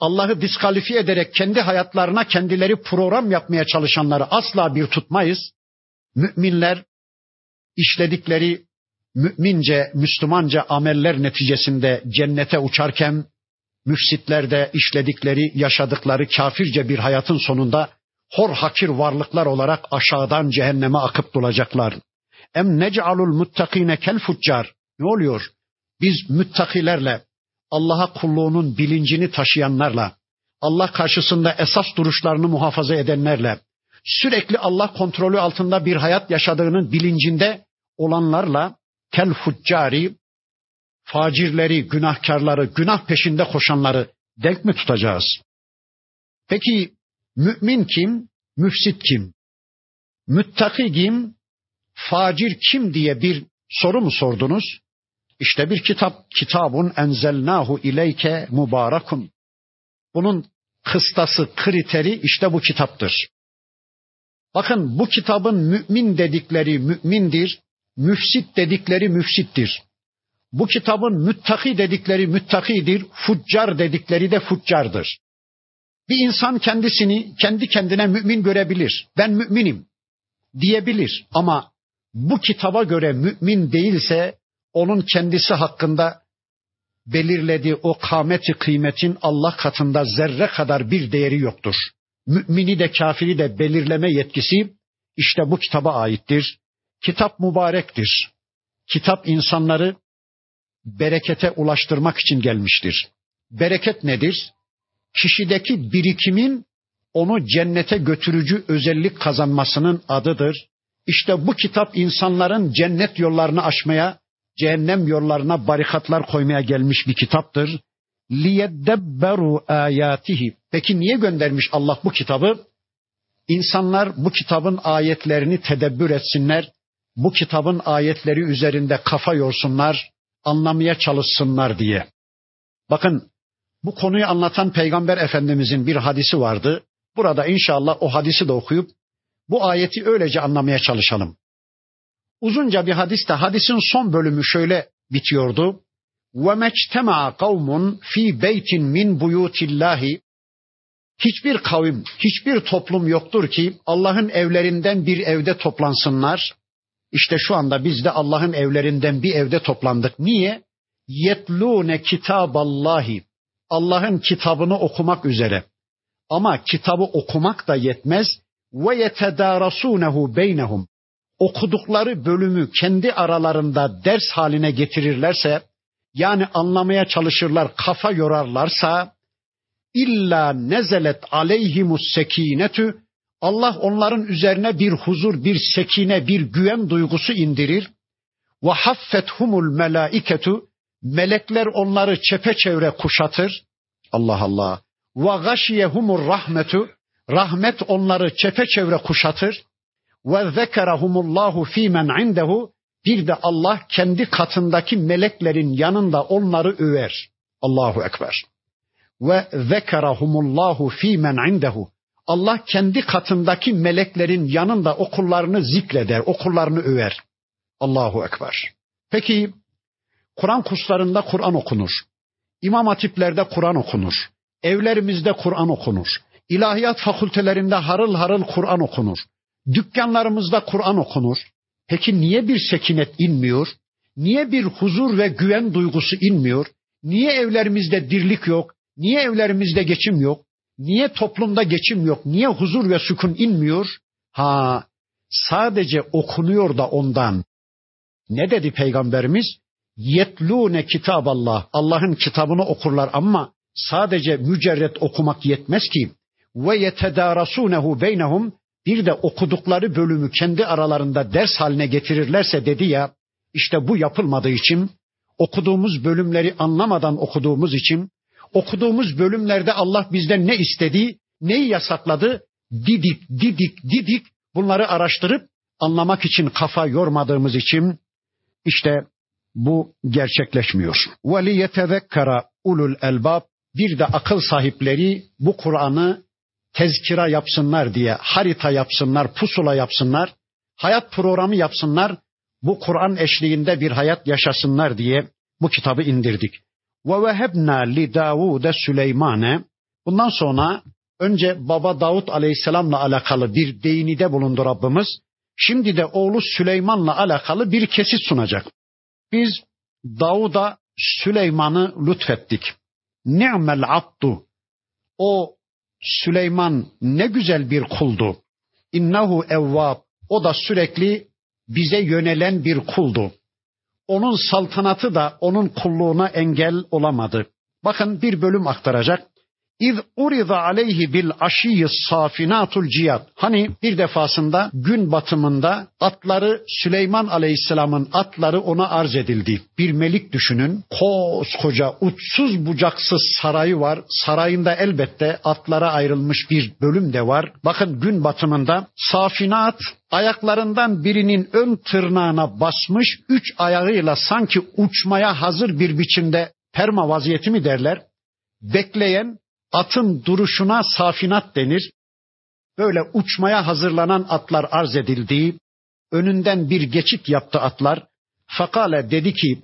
Allah'ı diskalifiye ederek kendi hayatlarına kendileri program yapmaya çalışanları asla bir tutmayız. Müminler işledikleri mümince, Müslümanca ameller neticesinde cennete uçarken müfsitler de işledikleri, yaşadıkları kafirce bir hayatın sonunda hor hakir varlıklar olarak aşağıdan cehenneme akıp dolacaklar. Em nec'alul muttakine kel fuccar. Ne oluyor? Biz müttakilerle, Allah'a kulluğunun bilincini taşıyanlarla, Allah karşısında esas duruşlarını muhafaza edenlerle, sürekli Allah kontrolü altında bir hayat yaşadığının bilincinde olanlarla kel fuccari facirleri, günahkarları, günah peşinde koşanları denk mi tutacağız? Peki mümin kim? Müfsit kim? Müttaki kim? Facir kim diye bir soru mu sordunuz? İşte bir kitap, kitabun enzelnahu ileyke mübarekun. Bunun kıstası, kriteri işte bu kitaptır. Bakın bu kitabın mümin dedikleri mümindir, müfsit dedikleri müfsittir. Bu kitabın müttaki dedikleri müttakidir, fuccar dedikleri de fuccardır. Bir insan kendisini kendi kendine mümin görebilir. Ben müminim diyebilir ama bu kitaba göre mümin değilse onun kendisi hakkında belirlediği o kâmeti kıymetin Allah katında zerre kadar bir değeri yoktur. Mümini de kafiri de belirleme yetkisi işte bu kitaba aittir. Kitap mübarektir. Kitap insanları berekete ulaştırmak için gelmiştir. Bereket nedir? Kişideki birikimin onu cennete götürücü özellik kazanmasının adıdır. İşte bu kitap insanların cennet yollarını aşmaya, cehennem yollarına barikatlar koymaya gelmiş bir kitaptır. Liyedebberu ayatihi. Peki niye göndermiş Allah bu kitabı? İnsanlar bu kitabın ayetlerini tedebbür etsinler, bu kitabın ayetleri üzerinde kafa yorsunlar, anlamaya çalışsınlar diye. Bakın bu konuyu anlatan Peygamber Efendimizin bir hadisi vardı. Burada inşallah o hadisi de okuyup bu ayeti öylece anlamaya çalışalım. Uzunca bir hadiste hadisin son bölümü şöyle bitiyordu. وَمَجْتَمَعَ قَوْمٌ fi beytin min buyutillahi Hiçbir kavim, hiçbir toplum yoktur ki Allah'ın evlerinden bir evde toplansınlar. İşte şu anda biz de Allah'ın evlerinden bir evde toplandık. Niye? Yetlune kitaballahi. Allah'ın kitabını okumak üzere. Ama kitabı okumak da yetmez. ve yetedarasunehu beynehum. Okudukları bölümü kendi aralarında ders haline getirirlerse, yani anlamaya çalışırlar, kafa yorarlarsa, illa nezelet aleyhimus sekinetü Allah onların üzerine bir huzur, bir sekine, bir güven duygusu indirir. Ve haffethumul melaiketu melekler onları çepeçevre kuşatır. Allah Allah. Ve gashiyehumur rahmetu rahmet onları çepeçevre kuşatır. Ve zekerahumullahu fimen indehu bir de Allah kendi katındaki meleklerin yanında onları över. Allahu ekber. Ve zekerahumullahu fimen indehu Allah kendi katındaki meleklerin yanında okullarını zikreder, okullarını över. Allahu Ekber. Peki Kur'an kurslarında Kur'an okunur. İmam hatiplerde Kur'an okunur. Evlerimizde Kur'an okunur. İlahiyat fakültelerinde harıl harıl Kur'an okunur. Dükkanlarımızda Kur'an okunur. Peki niye bir sekinet inmiyor? Niye bir huzur ve güven duygusu inmiyor? Niye evlerimizde dirlik yok? Niye evlerimizde geçim yok? Niye toplumda geçim yok? Niye huzur ve sükun inmiyor? Ha, sadece okunuyor da ondan. Ne dedi peygamberimiz? Yetlune kitab Allah. Allah'ın kitabını okurlar ama sadece mücerret okumak yetmez ki ve yetedarasunehu beynehum bir de okudukları bölümü kendi aralarında ders haline getirirlerse dedi ya işte bu yapılmadığı için okuduğumuz bölümleri anlamadan okuduğumuz için okuduğumuz bölümlerde Allah bizden ne istedi, neyi yasakladı didik didik didik bunları araştırıp anlamak için kafa yormadığımız için işte bu gerçekleşmiyor. Ve liyetezekkara ulul elbab bir de akıl sahipleri bu Kur'an'ı tezkira yapsınlar diye harita yapsınlar, pusula yapsınlar, hayat programı yapsınlar, bu Kur'an eşliğinde bir hayat yaşasınlar diye bu kitabı indirdik. Ve vehebna li Davud Süleymane bundan sonra önce baba Davud Aleyhisselam'la alakalı bir değinide bulundu Rabbimiz. Şimdi de oğlu Süleyman'la alakalı bir kesit sunacak. Biz Davud'a Süleyman'ı lütfettik. Ni'mel abdu. O Süleyman ne güzel bir kuldu. İnnehu evvab. O da sürekli bize yönelen bir kuldu. Onun saltanatı da onun kulluğuna engel olamadı. Bakın bir bölüm aktaracak. İz urida aleyhi bil aşiyyi safinatul ciyad. Hani bir defasında gün batımında atları Süleyman Aleyhisselam'ın atları ona arz edildi. Bir melik düşünün. Koskoca uçsuz bucaksız sarayı var. Sarayında elbette atlara ayrılmış bir bölüm de var. Bakın gün batımında safinat ayaklarından birinin ön tırnağına basmış üç ayağıyla sanki uçmaya hazır bir biçimde perma vaziyeti mi derler? Bekleyen Atın duruşuna safinat denir. Böyle uçmaya hazırlanan atlar arz edildiği, önünden bir geçit yaptı atlar. Fakale dedi ki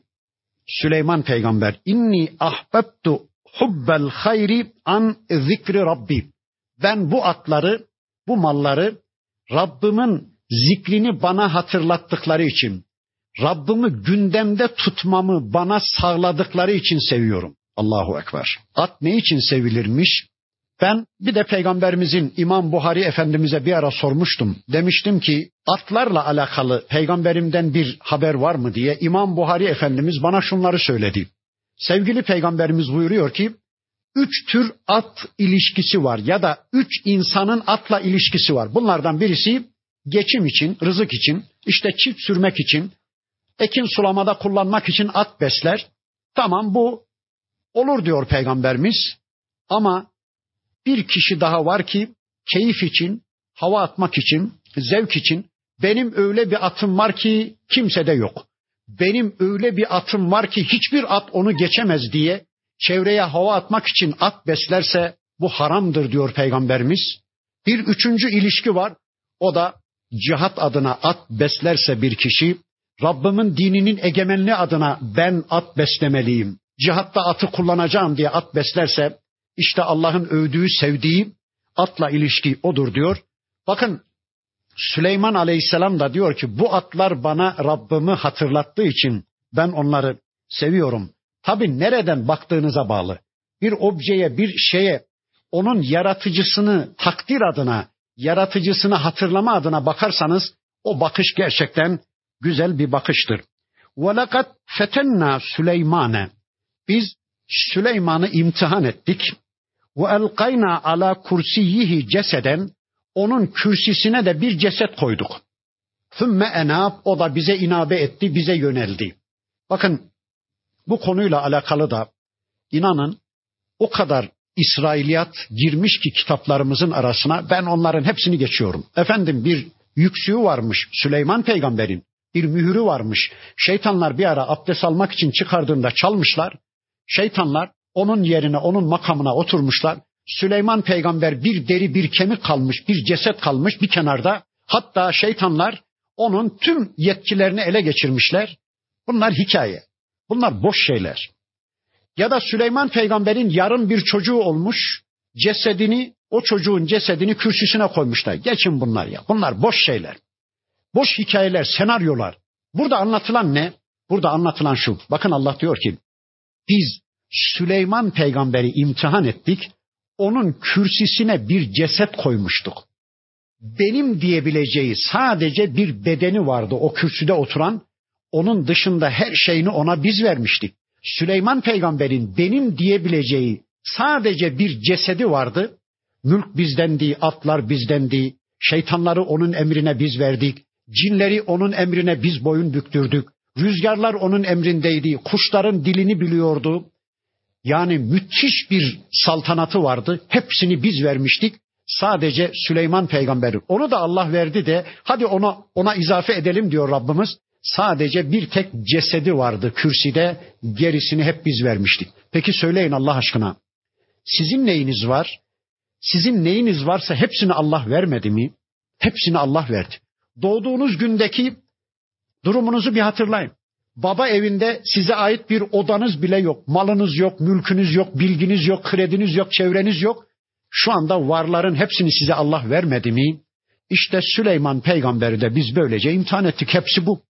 Süleyman peygamber inni ahbebtu hubbel hayri an zikri rabbi. Ben bu atları, bu malları Rabbimin zikrini bana hatırlattıkları için, Rabbimi gündemde tutmamı bana sağladıkları için seviyorum. Allahu Ekber. At ne için sevilirmiş? Ben bir de peygamberimizin İmam Buhari Efendimiz'e bir ara sormuştum. Demiştim ki atlarla alakalı peygamberimden bir haber var mı diye İmam Buhari Efendimiz bana şunları söyledi. Sevgili peygamberimiz buyuruyor ki üç tür at ilişkisi var ya da üç insanın atla ilişkisi var. Bunlardan birisi geçim için, rızık için, işte çift sürmek için, ekin sulamada kullanmak için at besler. Tamam bu Olur diyor peygamberimiz ama bir kişi daha var ki keyif için, hava atmak için, zevk için benim öyle bir atım var ki kimsede yok. Benim öyle bir atım var ki hiçbir at onu geçemez diye çevreye hava atmak için at beslerse bu haramdır diyor peygamberimiz. Bir üçüncü ilişki var. O da cihat adına at beslerse bir kişi Rabbimin dininin egemenliği adına ben at beslemeliyim cihatta atı kullanacağım diye at beslerse işte Allah'ın övdüğü, sevdiği atla ilişki odur diyor. Bakın Süleyman Aleyhisselam da diyor ki bu atlar bana Rabbimi hatırlattığı için ben onları seviyorum. Tabi nereden baktığınıza bağlı. Bir objeye, bir şeye onun yaratıcısını takdir adına, yaratıcısını hatırlama adına bakarsanız o bakış gerçekten güzel bir bakıştır. وَلَقَدْ فَتَنَّا Süleymane biz Süleyman'ı imtihan ettik. Ve elkayna ala kursiyihi ceseden onun kürsisine de bir ceset koyduk. Thümme enab o da bize inabe etti, bize yöneldi. Bakın bu konuyla alakalı da inanın o kadar İsrailiyat girmiş ki kitaplarımızın arasına ben onların hepsini geçiyorum. Efendim bir yüksüğü varmış Süleyman peygamberin bir mühürü varmış. Şeytanlar bir ara abdest almak için çıkardığında çalmışlar. Şeytanlar onun yerine, onun makamına oturmuşlar. Süleyman peygamber bir deri bir kemik kalmış, bir ceset kalmış bir kenarda. Hatta şeytanlar onun tüm yetkilerini ele geçirmişler. Bunlar hikaye. Bunlar boş şeyler. Ya da Süleyman peygamberin yarın bir çocuğu olmuş, cesedini, o çocuğun cesedini kürsüsüne koymuşlar. Geçin bunlar ya. Bunlar boş şeyler. Boş hikayeler, senaryolar. Burada anlatılan ne? Burada anlatılan şu. Bakın Allah diyor ki biz Süleyman peygamberi imtihan ettik. Onun kürsüsüne bir ceset koymuştuk. Benim diyebileceği sadece bir bedeni vardı o kürsüde oturan. Onun dışında her şeyini ona biz vermiştik. Süleyman peygamberin benim diyebileceği sadece bir cesedi vardı. Mülk bizdendi, atlar bizdendi, şeytanları onun emrine biz verdik, cinleri onun emrine biz boyun büktürdük. Rüzgarlar onun emrindeydi. Kuşların dilini biliyordu. Yani müthiş bir saltanatı vardı. Hepsini biz vermiştik. Sadece Süleyman peygamberin. Onu da Allah verdi de hadi ona ona izafe edelim diyor Rabbimiz. Sadece bir tek cesedi vardı kürsüde. Gerisini hep biz vermiştik. Peki söyleyin Allah aşkına. Sizin neyiniz var? Sizin neyiniz varsa hepsini Allah vermedi mi? Hepsini Allah verdi. Doğduğunuz gündeki durumunuzu bir hatırlayın. Baba evinde size ait bir odanız bile yok. Malınız yok, mülkünüz yok, bilginiz yok, krediniz yok, çevreniz yok. Şu anda varların hepsini size Allah vermedi mi? İşte Süleyman peygamberi de biz böylece imtihan ettik. Hepsi bu.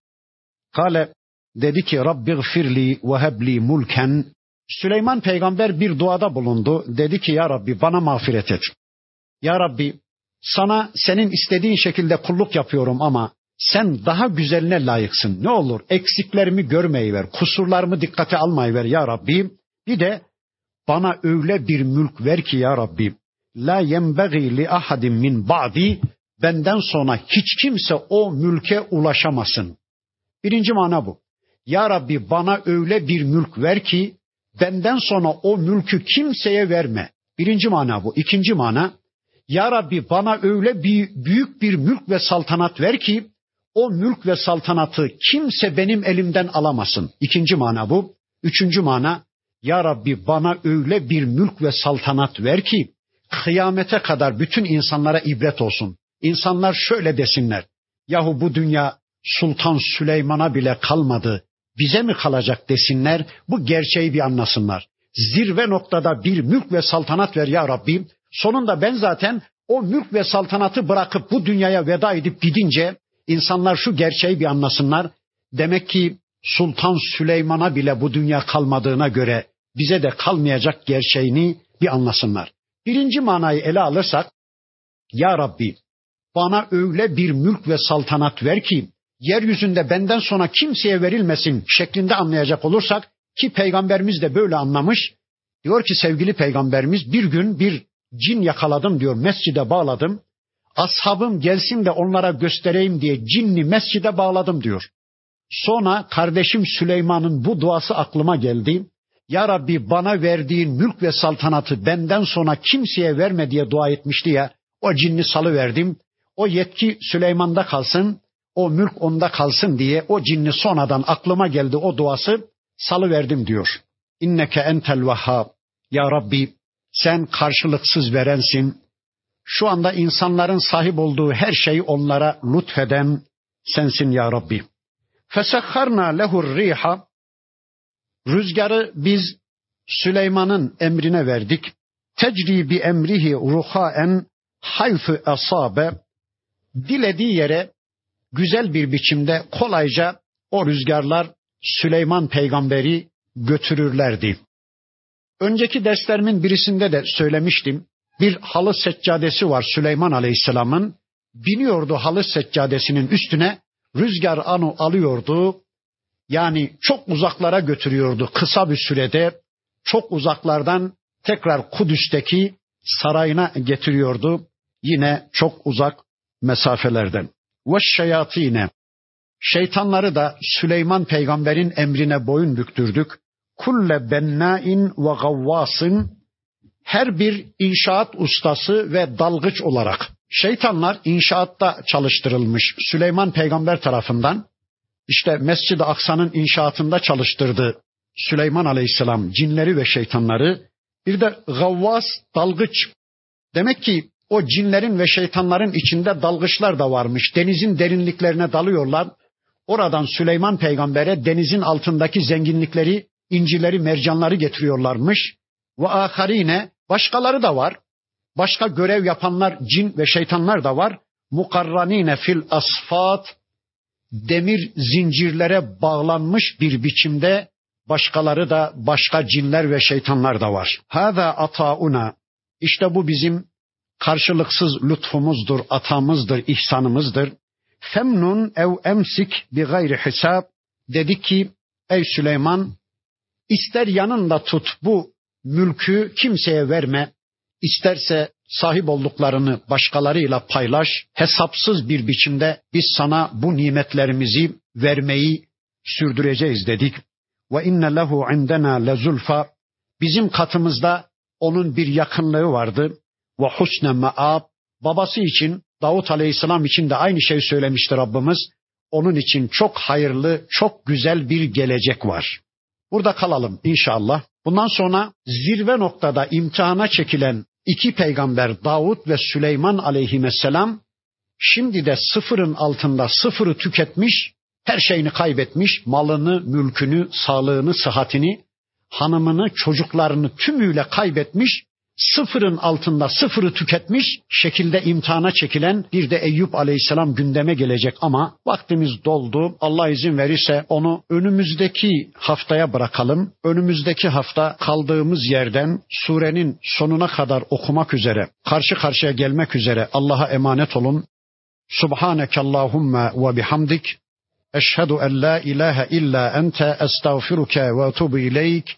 Kale dedi ki Rabbi gfirli ve hebli mulken. Süleyman peygamber bir duada bulundu. Dedi ki ya Rabbi bana mağfiret et. Ya Rabbi sana senin istediğin şekilde kulluk yapıyorum ama sen daha güzeline layıksın. Ne olur eksiklerimi görmeyi ver, kusurlarımı dikkate almayı ver ya Rabbi. Bir de bana öyle bir mülk ver ki ya Rabbi. La yenbeği li ahadim min ba'di. Benden sonra hiç kimse o mülke ulaşamasın. Birinci mana bu. Ya Rabbi bana öyle bir mülk ver ki benden sonra o mülkü kimseye verme. Birinci mana bu. İkinci mana Ya Rabbi bana öyle bir büyük bir mülk ve saltanat ver ki o mülk ve saltanatı kimse benim elimden alamasın. İkinci mana bu. Üçüncü mana, Ya Rabbi bana öyle bir mülk ve saltanat ver ki, kıyamete kadar bütün insanlara ibret olsun. İnsanlar şöyle desinler, yahu bu dünya Sultan Süleyman'a bile kalmadı, bize mi kalacak desinler, bu gerçeği bir anlasınlar. Zirve noktada bir mülk ve saltanat ver ya Rabbim. Sonunda ben zaten o mülk ve saltanatı bırakıp bu dünyaya veda edip gidince İnsanlar şu gerçeği bir anlasınlar. Demek ki Sultan Süleyman'a bile bu dünya kalmadığına göre bize de kalmayacak gerçeğini bir anlasınlar. Birinci manayı ele alırsak, Ya Rabbi bana öyle bir mülk ve saltanat ver ki yeryüzünde benden sonra kimseye verilmesin şeklinde anlayacak olursak ki peygamberimiz de böyle anlamış. Diyor ki sevgili peygamberimiz bir gün bir cin yakaladım diyor mescide bağladım ashabım gelsin de onlara göstereyim diye cinni mescide bağladım diyor. Sonra kardeşim Süleyman'ın bu duası aklıma geldi. Ya Rabbi bana verdiğin mülk ve saltanatı benden sonra kimseye verme diye dua etmişti ya. O cinni salı verdim. O yetki Süleyman'da kalsın, o mülk onda kalsın diye o cinni sonradan aklıma geldi o duası salı verdim diyor. İnneke entel vahhab. Ya Rabbi sen karşılıksız verensin, şu anda insanların sahip olduğu her şeyi onlara lütfeden sensin ya Rabbi. Fesakharna lehur riha Rüzgarı biz Süleyman'ın emrine verdik. Tecri bi emrihi ruhaen hayfu asabe dilediği yere güzel bir biçimde kolayca o rüzgarlar Süleyman peygamberi götürürlerdi. Önceki derslerimin birisinde de söylemiştim bir halı seccadesi var Süleyman Aleyhisselam'ın. Biniyordu halı seccadesinin üstüne rüzgar anu alıyordu. Yani çok uzaklara götürüyordu kısa bir sürede. Çok uzaklardan tekrar Kudüs'teki sarayına getiriyordu. Yine çok uzak mesafelerden. Ve şeyatine. Şeytanları da Süleyman peygamberin emrine boyun büktürdük. Kulle bennain ve gavvasın her bir inşaat ustası ve dalgıç olarak. Şeytanlar inşaatta çalıştırılmış Süleyman peygamber tarafından işte Mescid-i Aksa'nın inşaatında çalıştırdı Süleyman aleyhisselam cinleri ve şeytanları bir de gavvas dalgıç. Demek ki o cinlerin ve şeytanların içinde dalgıçlar da varmış. Denizin derinliklerine dalıyorlar. Oradan Süleyman peygambere denizin altındaki zenginlikleri incileri mercanları getiriyorlarmış. Ve aharine Başkaları da var. Başka görev yapanlar cin ve şeytanlar da var. Mukarranine fil asfat demir zincirlere bağlanmış bir biçimde başkaları da başka cinler ve şeytanlar da var. Hâzâ atauna işte bu bizim karşılıksız lütfumuzdur, atamızdır, ihsanımızdır. Femnun ev emsik bi gayri hesap dedi ki ey Süleyman ister yanında tut bu mülkü kimseye verme. İsterse sahip olduklarını başkalarıyla paylaş. Hesapsız bir biçimde biz sana bu nimetlerimizi vermeyi sürdüreceğiz dedik. Ve inne lehu indena lezulfa Bizim katımızda onun bir yakınlığı vardı. Ve husne maab. Babası için Davut Aleyhisselam için de aynı şey söylemişti Rabbimiz. Onun için çok hayırlı, çok güzel bir gelecek var. Burada kalalım inşallah. Bundan sonra zirve noktada imtihana çekilen iki peygamber Davut ve Süleyman aleyhisselam şimdi de sıfırın altında sıfırı tüketmiş, her şeyini kaybetmiş, malını, mülkünü, sağlığını, sıhhatini, hanımını, çocuklarını tümüyle kaybetmiş, sıfırın altında sıfırı tüketmiş şekilde imtihana çekilen bir de Eyüp Aleyhisselam gündeme gelecek ama vaktimiz doldu. Allah izin verirse onu önümüzdeki haftaya bırakalım. Önümüzdeki hafta kaldığımız yerden surenin sonuna kadar okumak üzere, karşı karşıya gelmek üzere Allah'a emanet olun. Subhaneke Allahumma ve bihamdik. Eşhedü en la ilahe illa ente estağfiruke ve etubu ileyk.